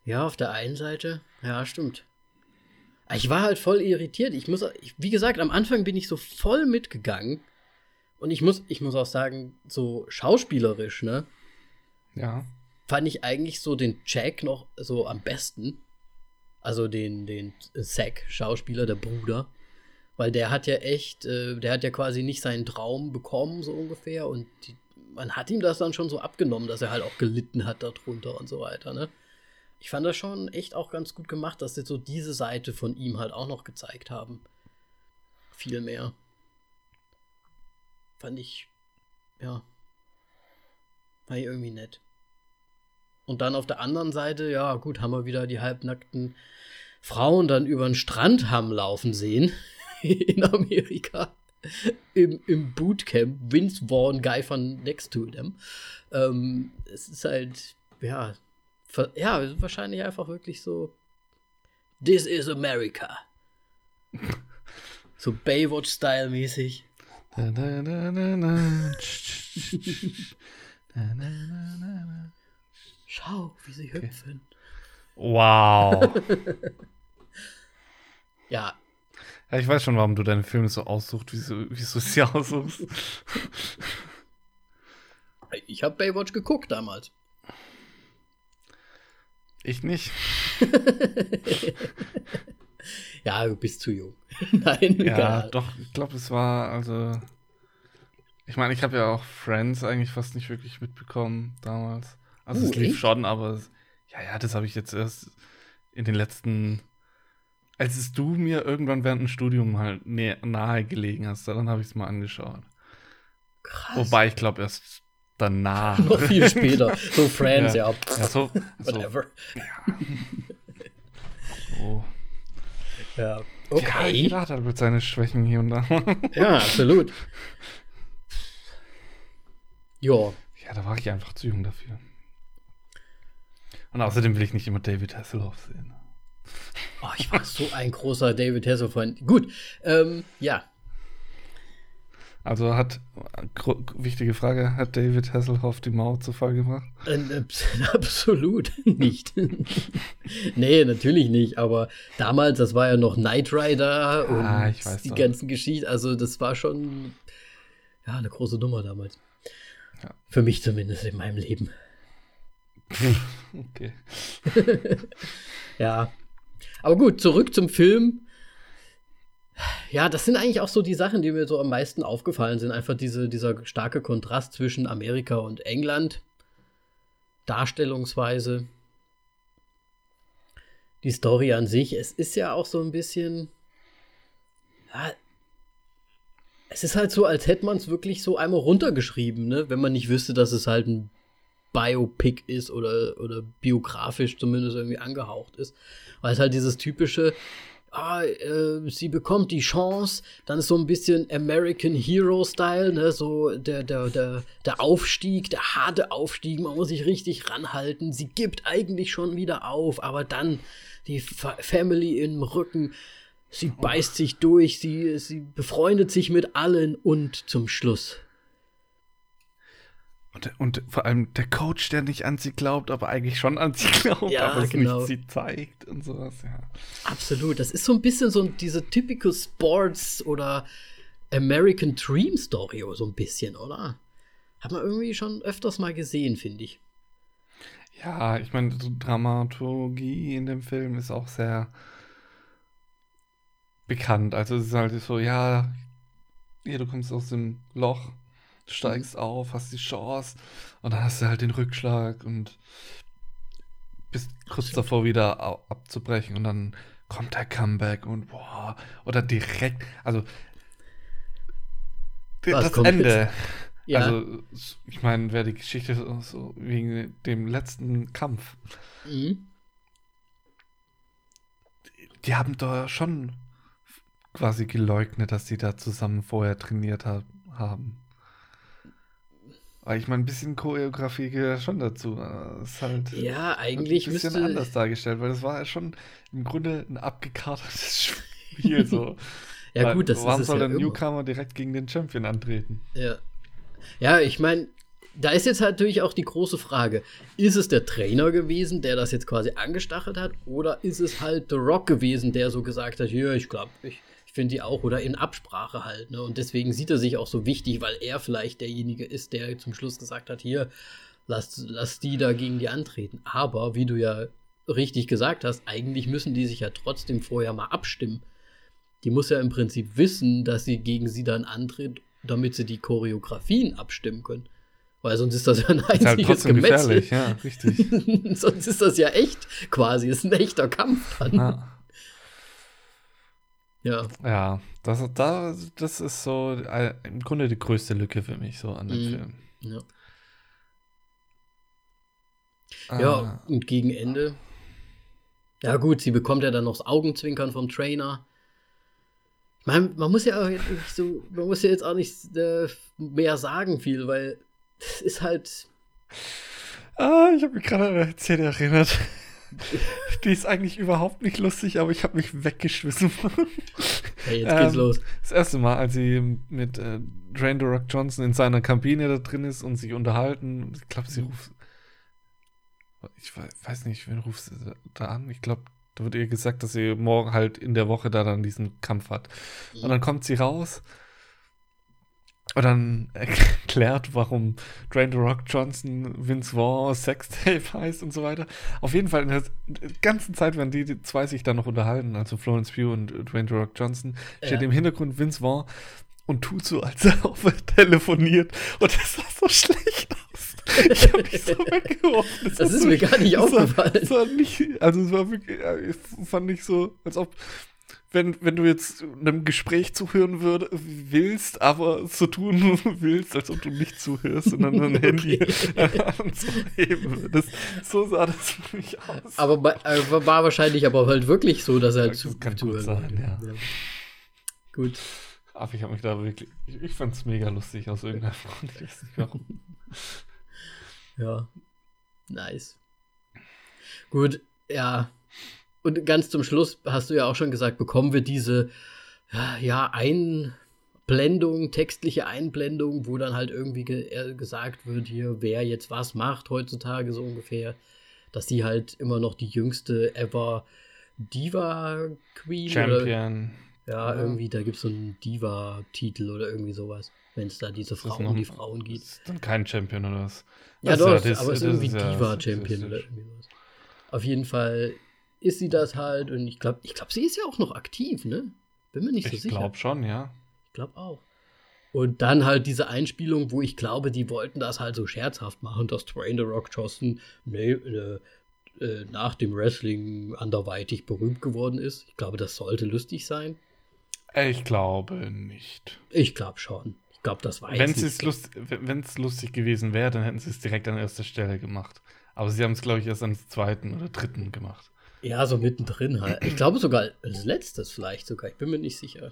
A: Ja, auf der einen Seite, ja, stimmt. Ich war halt voll irritiert. Ich muss, ich, wie gesagt, am Anfang bin ich so voll mitgegangen. Und ich muss, ich muss auch sagen, so schauspielerisch, ne?
B: Ja.
A: Fand ich eigentlich so den Jack noch so am besten. Also den, den Zack-Schauspieler, der Bruder. Weil der hat ja echt, äh, der hat ja quasi nicht seinen Traum bekommen, so ungefähr. Und die, man hat ihm das dann schon so abgenommen, dass er halt auch gelitten hat darunter und so weiter, ne? ich fand das schon echt auch ganz gut gemacht, dass sie so diese Seite von ihm halt auch noch gezeigt haben. Viel mehr. Fand ich, ja, war irgendwie nett. Und dann auf der anderen Seite, ja, gut, haben wir wieder die halbnackten Frauen dann über den Strand haben laufen sehen <laughs> in Amerika. Im, Im Bootcamp, Vince Vaughn, Guy von Next to Them. Ähm, es ist halt, ja, ja, wahrscheinlich einfach wirklich so. This is America. <laughs> so Baywatch-Style-mäßig. Schau, wie sie hüpfen.
B: Wow. <laughs>
A: Ja,
B: Ja, ich weiß schon, warum du deine Filme so aussuchst, wieso, wieso du sie <laughs> aussuchst.
A: ich habe Baywatch geguckt damals.
B: Ich nicht. <laughs>
A: Ja, du bist zu jung. Nein,
B: Ja,
A: egal.
B: doch, ich glaube, es war, also. Ich meine, ich habe ja auch Friends eigentlich fast nicht wirklich mitbekommen damals. Also,
A: Uh,
B: es lief
A: echt?
B: schon, aber ja, ja, das habe ich jetzt erst in den letzten. Als es du mir irgendwann während dem Studium halt nä- nahe gelegen hast, dann habe ich es mal angeschaut.
A: Krass.
B: Wobei ich glaube, erst danach. <laughs>
A: Noch viel später. <laughs> So Friends, ja.
B: Ja, so. so,
A: Whatever.
B: so.
A: Ja.
B: Ja,
A: Okay.
B: jeder hat halt mit seine Schwächen hier und da.
A: Ja, absolut. <laughs> Ja.
B: Ja, da war ich einfach zu jung dafür. Und außerdem will ich nicht immer David Hasselhoff sehen.
A: Oh, ich war so ein großer David Hasselhoff-Fan. Gut, ähm, ja.
B: Also hat, wichtige Frage, hat David Hasselhoff die Mauer zu Fall gebracht?
A: Äh, äh, <laughs> absolut nicht. <laughs> nee, natürlich nicht. Aber damals, das war ja noch Knight Rider und
B: Ah, ich weiß
A: die
B: doch.
A: ganzen Geschichten. Also, das war schon ja, eine große Nummer damals.
B: Ja.
A: Für mich zumindest in meinem Leben.
B: Okay. <laughs>
A: Ja. Aber gut, zurück zum Film. Ja, das sind eigentlich auch so die Sachen, die mir so am meisten aufgefallen sind. Einfach diese, dieser starke Kontrast zwischen Amerika und England. Darstellungsweise. Die Story an sich. Es ist ja auch so ein bisschen. Ja, es ist halt so, als hätte man es wirklich so einmal runtergeschrieben, ne? Wenn man nicht wüsste, dass es halt ein Biopic ist oder, oder biografisch zumindest irgendwie angehaucht ist. Weil es halt dieses typische, ah, äh, sie bekommt die Chance, dann ist so ein bisschen American Hero-Style, ne? so der, der, der, der Aufstieg, der harte Aufstieg, man muss sich richtig ranhalten, sie gibt eigentlich schon wieder auf, aber dann die Fa Family im Rücken, sie beißt sich durch, sie, sie befreundet sich mit allen und zum Schluss
B: Und, und vor allem der Coach, der nicht an sie glaubt, aber eigentlich schon an sie <laughs> glaubt,
A: Ja,
B: aber es
A: genau.
B: nicht sie zeigt und sowas, ja.
A: Absolut. Das ist so ein bisschen so diese typical Sports oder American Dream Story, so ein bisschen, oder? Hat man irgendwie schon öfters mal gesehen, finde ich.
B: Ja, ich meine, so Dramaturgie in dem Film ist auch sehr bekannt. Also es ist halt so, ja, hier, du kommst aus dem Loch, steigst auf, hast die Chance und dann hast du halt den Rückschlag und bist kurz davor wieder abzubrechen und dann kommt der Comeback und boah, oder direkt, also
A: Was
B: das
A: kommt
B: Ende.
A: Ja.
B: Also, ich meine, wer die Geschichte so- wegen dem letzten Kampf,
A: Mhm.
B: die haben da schon quasi geleugnet, dass sie da zusammen vorher trainiert hab, haben. Aber ich meine, ein bisschen Choreografie gehört ja schon dazu. Das ist halt
A: Ja, eigentlich
B: ein bisschen
A: müsste.
B: anders dargestellt, weil das war ja schon im Grunde ein abgekartetes <laughs> Spiel so. <laughs>
A: Ja,
B: Weil
A: gut, das
B: Warum
A: ist es
B: soll
A: ja
B: der. Newcomer direkt gegen den Champion antreten?
A: Ja. Ja, ich meine, da ist jetzt natürlich auch die große Frage: Ist es der Trainer gewesen, der das jetzt quasi angestachelt hat, oder ist es halt The Rock gewesen, der so gesagt hat: Ja, ich glaube, ich, ich finde die auch, oder in Absprache halt. Ne? Und deswegen sieht er sich auch so wichtig, weil er vielleicht derjenige ist, der zum Schluss gesagt hat: Hier, lass, lass die da gegen die antreten. Aber wie du ja richtig gesagt hast, eigentlich müssen die sich ja trotzdem vorher mal abstimmen. Die muss ja im Prinzip wissen, dass sie gegen sie dann antritt, damit sie die Choreografien abstimmen können. Weil sonst ist das ja ein
B: Ist halt
A: einziges Gemetzel.
B: ja, richtig. <laughs>
A: sonst ist das ja echt quasi, ist ein echter Kampf dann. Ja.
B: Ja. Ja, das, da, das ist so äh, im Grunde die größte Lücke für mich so an dem
A: Mhm.
B: Film.
A: Ja.
B: Ah,
A: ja, und gegen Ende. Ja, gut, sie bekommt ja dann noch das Augenzwinkern vom Trainer. Meine, man muss ja auch jetzt nicht so, man muss ja jetzt auch nicht äh, mehr sagen viel, weil es ist halt.
B: ah, ich habe mich gerade an eine Szene erinnert. <laughs> Die ist eigentlich überhaupt nicht lustig, aber ich habe mich weggeschmissen.
A: Hey, jetzt geht's
B: Ähm,
A: los.
B: Das erste Mal, als sie mit äh, The Rock Johnson in seiner Kabine da drin ist und sich unterhalten. Ich glaube, sie ruft. Ich we- weiß nicht, wen ruft sie da an? Ich glaube, da wird ihr gesagt, dass sie morgen halt in der Woche da dann diesen Kampf hat. Und dann kommt sie raus und dann <laughs> erklärt, warum Dwayne The Rock Johnson Vince Vaughn Sextape <laughs> heißt und so weiter. Auf jeden Fall in der ganzen Zeit, wenn die, die zwei sich dann noch unterhalten, also Florence Pugh und Dwayne The Rock Johnson, steht
A: Ja.
B: im Hintergrund Vince Vaughn und tut so, als er auf telefoniert. Und das sah so schlecht aus. Ich habe mich so <laughs> weggeworfen.
A: Das ist mir gar nicht
B: das war-
A: aufgefallen.
B: Das war nicht, also es war wirklich, ich fand ich so, als ob, wenn, wenn du jetzt einem Gespräch zuhören würde, willst, aber so tun <laughs> willst, als ob du nicht zuhörst und dann dein Handy und so heben würdest. So sah das für mich aus.
A: Aber äh, war wahrscheinlich aber halt wirklich so, dass er halt
B: Das
A: zu,
B: kann gut
A: zuhören
B: sein,
A: wollte.
B: ja.
A: Gut.
B: Aber ich habe mich da wirklich, ich, ich fand es mega lustig aus irgendeinem <laughs> Grund. Ich weiß nicht warum.
A: Ja. Nice. Gut, ja. Und ganz zum Schluss hast du ja auch schon gesagt, bekommen wir diese ja, Einblendung, textliche Einblendung, wo dann halt irgendwie ge äh, gesagt wird, hier, wer jetzt was macht heutzutage so ungefähr. Dass die halt immer noch die jüngste ever Diva Queen oder
B: Champion.
A: ja,
B: Ja.
A: irgendwie, da gibt es so einen Diva-Titel oder irgendwie sowas, wenn es da diese Frauen,
B: noch-
A: die Frauen gibt.
B: Ist dann kein Champion oder was?
A: Ja,
B: Das
A: doch,
B: ist
A: aber es ist irgendwie Diva-Champion oder irgendwie sowas. Auf jeden Fall ist sie das halt und ich glaube, ich glaub, sie ist ja auch noch aktiv, ne? Bin mir nicht so
B: Ich
A: sicher.
B: glaube schon, ja.
A: Ich glaube auch. Und dann halt diese Einspielung, wo ich glaube, die wollten das halt so scherzhaft machen, dass Dwayne The Rock Johnson nee, äh, äh, nach dem Wrestling anderweitig berühmt geworden ist. Ich glaube, das sollte lustig sein.
B: Ich glaube nicht.
A: Ich glaube schon. Ich glaube, das weiß
B: Wenn
A: ich.
B: es lust, wenn es lustig gewesen wäre, dann hätten sie es direkt an erster Stelle gemacht. Aber sie haben es, glaube ich, erst am zweiten oder dritten gemacht.
A: Ja, so mittendrin halt. Ich glaube sogar als letztes vielleicht sogar. Ich bin mir nicht sicher.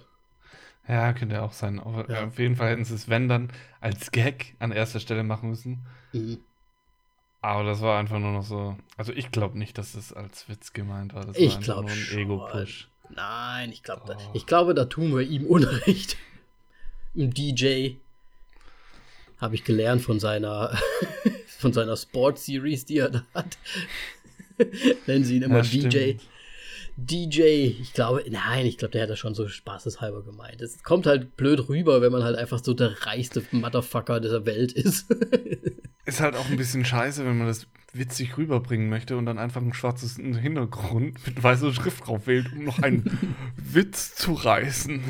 B: Ja, könnte auch sein. Aber
A: Ja.
B: auf jeden Fall hätten sie es, wenn dann, als Gag an erster Stelle machen müssen.
A: Mhm.
B: Aber das war einfach nur noch so. Also ich glaube nicht, dass das als Witz gemeint war. Das
A: Ich
B: war einfach
A: glaub
B: nur ein
A: schon.
B: Ego-Push.
A: Nein, ich glaube, da, ich glaube, da tun wir ihm <laughs> Unrecht. Ein DJ habe ich gelernt von seiner <laughs> von seiner Sport Series, die er da hat. <laughs> Nennen sie ihn immer
B: Ja,
A: DJ.
B: stimmt.
A: DJ, ich glaube, nein, ich glaube, der hat das schon so spaßeshalber gemeint. Es kommt halt blöd rüber, wenn man halt einfach so der reichste Motherfucker dieser Welt ist. <laughs>
B: Ist halt auch ein bisschen scheiße, wenn man das witzig rüberbringen möchte und dann einfach ein schwarzes Hintergrund <laughs> mit weißer Schrift drauf wählt, um noch einen Witz zu reißen.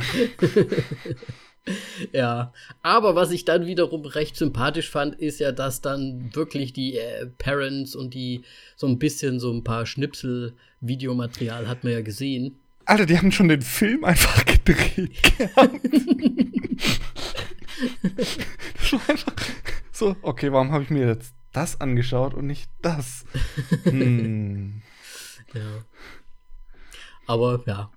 A: Ja, aber was ich dann wiederum recht sympathisch fand, ist ja, dass dann wirklich die äh, Parents und die so ein bisschen so ein paar Schnipsel Videomaterial hat man ja gesehen.
B: Alter, die haben schon den Film einfach gedreht <laughs> das war einfach so, okay, warum habe ich mir jetzt das angeschaut und nicht das? <laughs> Hm.
A: Ja. Aber ja.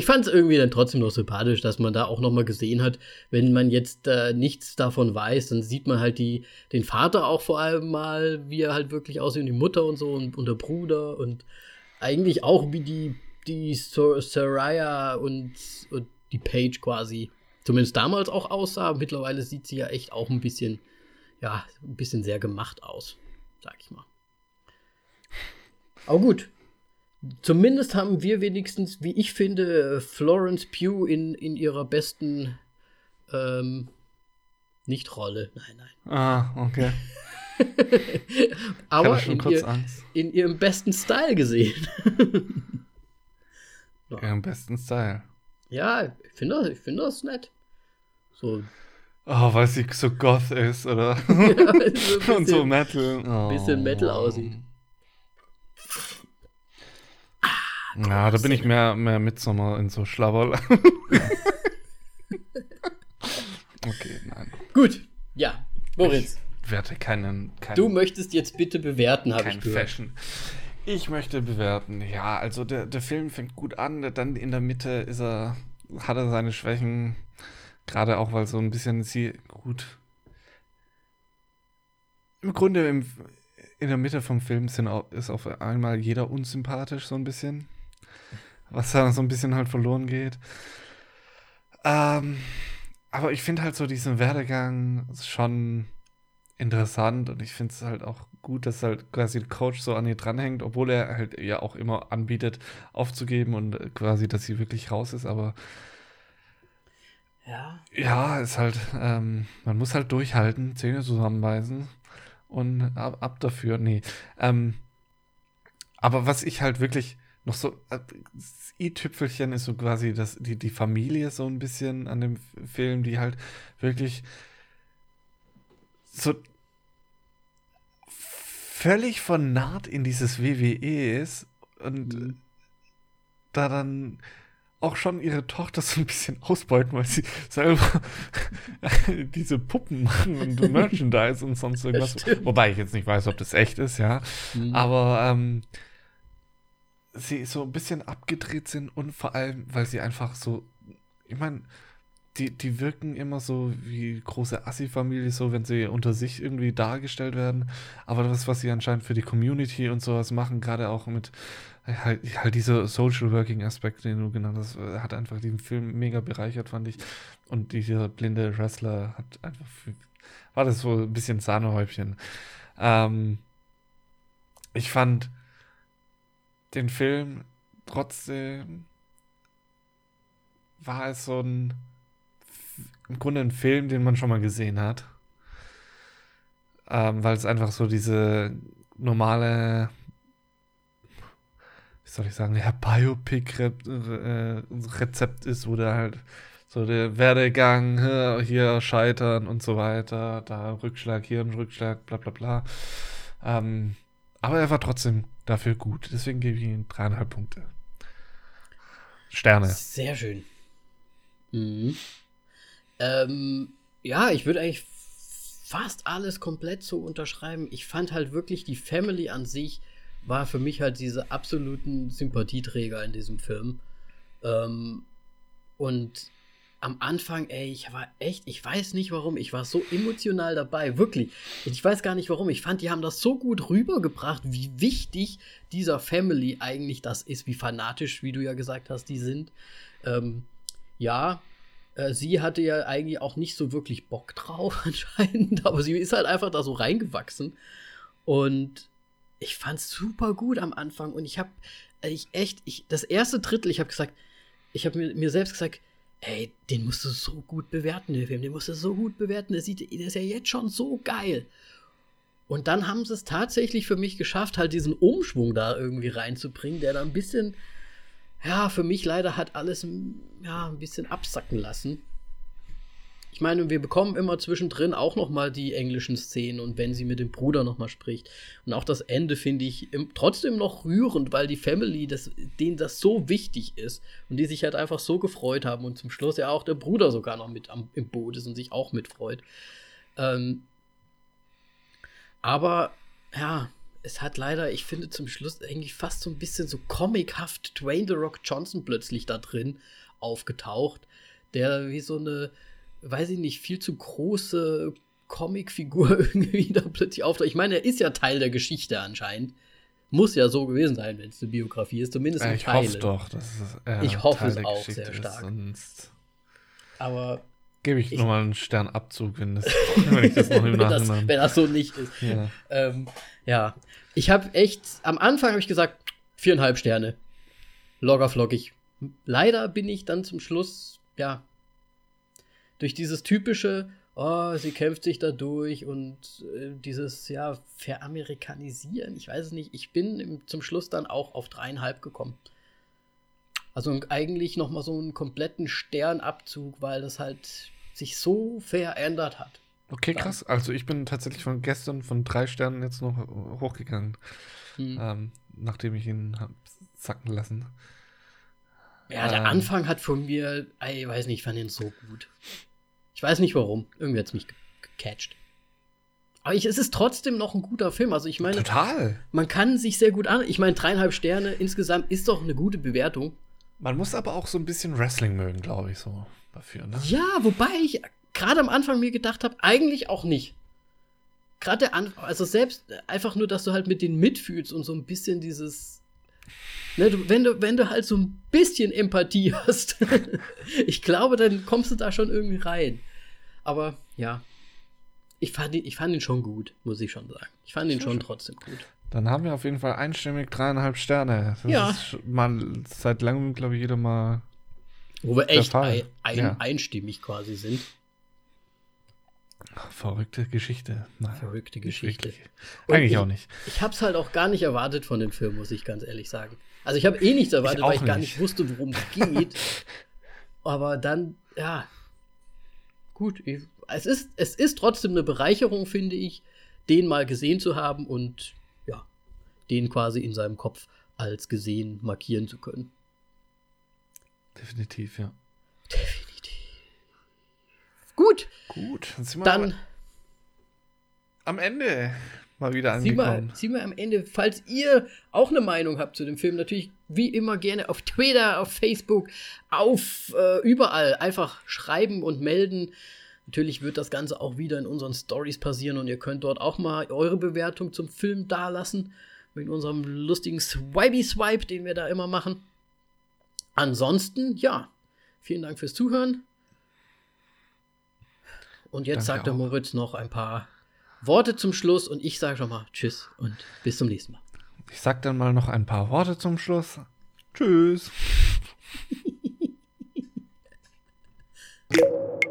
A: Ich fand es irgendwie dann trotzdem noch sympathisch, dass man da auch noch mal gesehen hat, wenn man jetzt äh, nichts davon weiß, dann sieht man halt die, den Vater auch vor allem mal, wie er halt wirklich aussieht, und die Mutter und so und, und der Bruder und eigentlich auch wie die, die Sor Saraya und, und die Paige quasi zumindest damals auch aussah. Mittlerweile sieht sie ja echt auch ein bisschen, ja, ein bisschen sehr gemacht aus, sag ich mal. Aber gut. Zumindest haben wir wenigstens, wie ich finde, Florence Pugh in, in ihrer besten ähm, nicht Rolle, nein, nein.
B: Ah, okay. <laughs>
A: Aber in, ihr, in ihrem besten Style gesehen. <laughs>
B: Ja, im besten Style.
A: ja, ich finde das, ich find das nett. So,
B: Oh, weil sie so goth ist, oder? <laughs>
A: ja, so ein
B: und so
A: bisschen-
B: Metal. Oh.
A: bisschen Metal aussieht.
B: Ja, da bin ich mehr, mehr Midsommer in so Schlabberl. <laughs> okay, nein.
A: Gut, ja, Moritz,
B: Ich werte keinen, keinen
A: du möchtest jetzt bitte bewerten, habe ich gehört.
B: Fashion. Ich möchte bewerten, ja, also der, der Film fängt gut an, dann in der Mitte ist er, hat er seine Schwächen, gerade auch, weil so ein bisschen sie, gut. Im Grunde im, in der Mitte vom Film sind ist auf einmal jeder unsympathisch, so ein bisschen. Was da so ein bisschen halt verloren geht. Ähm, aber ich finde halt so diesen Werdegang schon interessant und ich finde es halt auch gut, dass halt quasi der Coach so an ihr dranhängt, obwohl er halt ja auch immer anbietet, aufzugeben und quasi, dass sie wirklich raus ist, aber
A: ja.
B: Ja, ist halt, ähm, man muss halt durchhalten, Zähne zusammenbeißen und ab, ab dafür. Nee. Ähm, aber was ich halt wirklich noch so, äh, das i-Tüpfelchen ist so quasi das, die, die Familie so ein bisschen an dem Film, die halt wirklich so völlig von Naht in dieses WWE ist und mhm. da dann auch schon ihre Tochter so ein bisschen ausbeuten, weil sie selber <laughs> diese Puppen machen und <laughs> Merchandise und sonst irgendwas. Wobei ich jetzt nicht weiß, ob das echt ist, ja. Mhm. Aber ähm, sie so ein bisschen abgedreht sind und vor allem, weil sie einfach so, ich meine, die, die wirken immer so wie große Assi-Familie, so wenn sie unter sich irgendwie dargestellt werden. Aber das, was sie anscheinend für die Community und sowas machen, gerade auch mit halt, halt dieser Social Working Aspekt, den du genannt hast, hat einfach den Film mega bereichert, fand ich. Und dieser blinde Wrestler hat einfach, war das so ein bisschen Sahnehäubchen. Ähm, ich fand den Film trotzdem war es so ein im Grunde ein Film, den man schon mal gesehen hat. Ähm, weil es einfach so diese normale, wie soll ich sagen, ja, Biopic-Rezept ist, wo der halt so der Werdegang, hier scheitern und so weiter, da Rückschlag, hier ein Rückschlag, bla bla bla. Ähm, aber er war trotzdem dafür gut. Deswegen gebe ich ihm dreieinhalb Punkte. Sterne.
A: Sehr schön. Mhm. Ähm, ja, ich würde eigentlich fast alles komplett so unterschreiben. Ich fand halt wirklich, die Family an sich war für mich halt diese absoluten Sympathieträger in diesem Film. Ähm, und am Anfang, ey, ich war echt, ich weiß nicht warum, ich war so emotional dabei, wirklich. Ich weiß gar nicht warum. Ich fand, die haben das so gut rübergebracht, wie wichtig dieser Family eigentlich das ist, wie fanatisch, wie du ja gesagt hast, die sind. Ähm, ja, äh, sie hatte ja eigentlich auch nicht so wirklich Bock <laughs> drauf anscheinend, aber sie ist halt einfach da so reingewachsen. Und ich fand's super gut am Anfang und ich habe ich echt, ich, das erste Drittel, ich habe gesagt, ich habe mir, mir selbst gesagt, ey, den musst du so gut bewerten, den Film, den musst du so gut bewerten, der, sieht, der ist ja jetzt schon so geil. Und dann haben sie es tatsächlich für mich geschafft, halt diesen Umschwung da irgendwie reinzubringen, der da ein bisschen ja, für mich leider hat alles ja, ein bisschen absacken lassen. Ich meine, wir bekommen immer zwischendrin auch noch mal die englischen Szenen und wenn sie mit dem Bruder noch mal spricht. Und auch das Ende finde ich im, trotzdem noch rührend, weil die Family, das, denen das so wichtig ist und die sich halt einfach so gefreut haben und zum Schluss ja auch der Bruder sogar noch mit am, im Boot ist und sich auch mitfreut. Ähm, aber ja, es hat leider, ich finde zum Schluss eigentlich fast so ein bisschen so comichaft Dwayne The Rock Johnson plötzlich da drin aufgetaucht, der wie so eine, weiß ich nicht, viel zu große Comicfigur <laughs> irgendwie da plötzlich auftaucht. Ich meine, er ist ja Teil der Geschichte anscheinend. Muss ja so gewesen sein, wenn es eine Biografie ist, zumindest
B: in ich hoffe doch, dass es,
A: äh, Ich hoffe Teil es auch Geschichte sehr stark. Sonst
B: Aber gebe ich, ich nochmal einen Sternabzug, wenn, das, <laughs> wenn ich das noch im <laughs>
A: Nachhinein. Das, wenn das so nicht ist. Ja. Ähm, ja. Ich habe echt, am Anfang habe ich gesagt, viereinhalb Sterne. Logger flockig. Leider bin ich dann zum Schluss, ja, durch dieses typische, oh, sie kämpft sich da durch und äh, dieses, ja, Veramerikanisieren, ich weiß es nicht, ich bin im, zum Schluss dann auch auf dreieinhalb gekommen. Also eigentlich noch mal so einen kompletten Sternabzug, weil das halt sich so verändert hat.
B: Okay, krass. Also ich bin tatsächlich von gestern von drei Sternen jetzt noch hochgegangen, hm. ähm, nachdem ich ihn habe sacken lassen.
A: Ja, der ähm, Anfang hat von mir, ich weiß nicht, ich fand ihn so gut. Ich weiß nicht warum. Irgendwie hat es mich gecatcht. Aber ich, es ist trotzdem noch ein guter Film. Also ich meine,
B: total.
A: Man kann sich sehr gut an. Ich meine, dreieinhalb Sterne insgesamt ist doch eine gute Bewertung.
B: Man muss aber auch so ein bisschen Wrestling mögen, glaube ich, so dafür. Ne?
A: Ja, wobei ich gerade am Anfang mir gedacht habe, eigentlich auch nicht. gerade also selbst einfach nur, dass du halt mit denen mitfühlst und so ein bisschen dieses. Ne, du, wenn, du, wenn du halt so ein bisschen Empathie <laughs> hast, ich glaube, dann kommst du da schon irgendwie rein. Aber ja, ich fand, ihn, ich fand ihn schon gut, muss ich schon sagen. Ich fand ihn schon trotzdem gut.
B: Dann haben wir auf jeden Fall einstimmig dreieinhalb Sterne. Das
A: Ja.
B: ist mal seit langem, glaube ich, jeder mal.
A: Wo wir echt ein, ein,
B: Ja.
A: einstimmig quasi sind.
B: Verrückte Geschichte. Nein,
A: Verrückte Geschichte.
B: Eigentlich
A: ich-
B: auch nicht.
A: Ich hab's halt auch gar nicht erwartet von dem Film, muss ich ganz ehrlich sagen. Also ich habe eh nichts erwartet,
B: Ich
A: weil ich gar
B: nicht.
A: nicht wusste, worum es geht. <laughs> Aber dann, ja, gut. Ich, es, ist, es ist trotzdem eine Bereicherung, finde ich, den mal gesehen zu haben und ja, den quasi in seinem Kopf als gesehen markieren zu können.
B: Definitiv, ja.
A: Definitiv. Gut,
B: Gut, dann sind wir
A: dann
B: am Ende mal wieder angekommen.
A: sieh mal am Ende, falls ihr auch eine Meinung habt zu dem Film, natürlich wie immer gerne auf Twitter, auf Facebook, auf äh, überall einfach schreiben und melden. Natürlich wird das Ganze auch wieder in unseren Stories passieren und ihr könnt dort auch mal eure Bewertung zum Film dalassen. Mit unserem lustigen Swipey-Swipe, den wir da immer machen. Ansonsten, ja, vielen Dank fürs Zuhören. Und jetzt
B: Danke
A: sagt der. Moritz noch ein paar Worte zum Schluss und ich sage schon mal Tschüss und bis zum nächsten Mal.
B: Ich sag dann mal noch ein paar Worte zum Schluss. Tschüss. <laughs>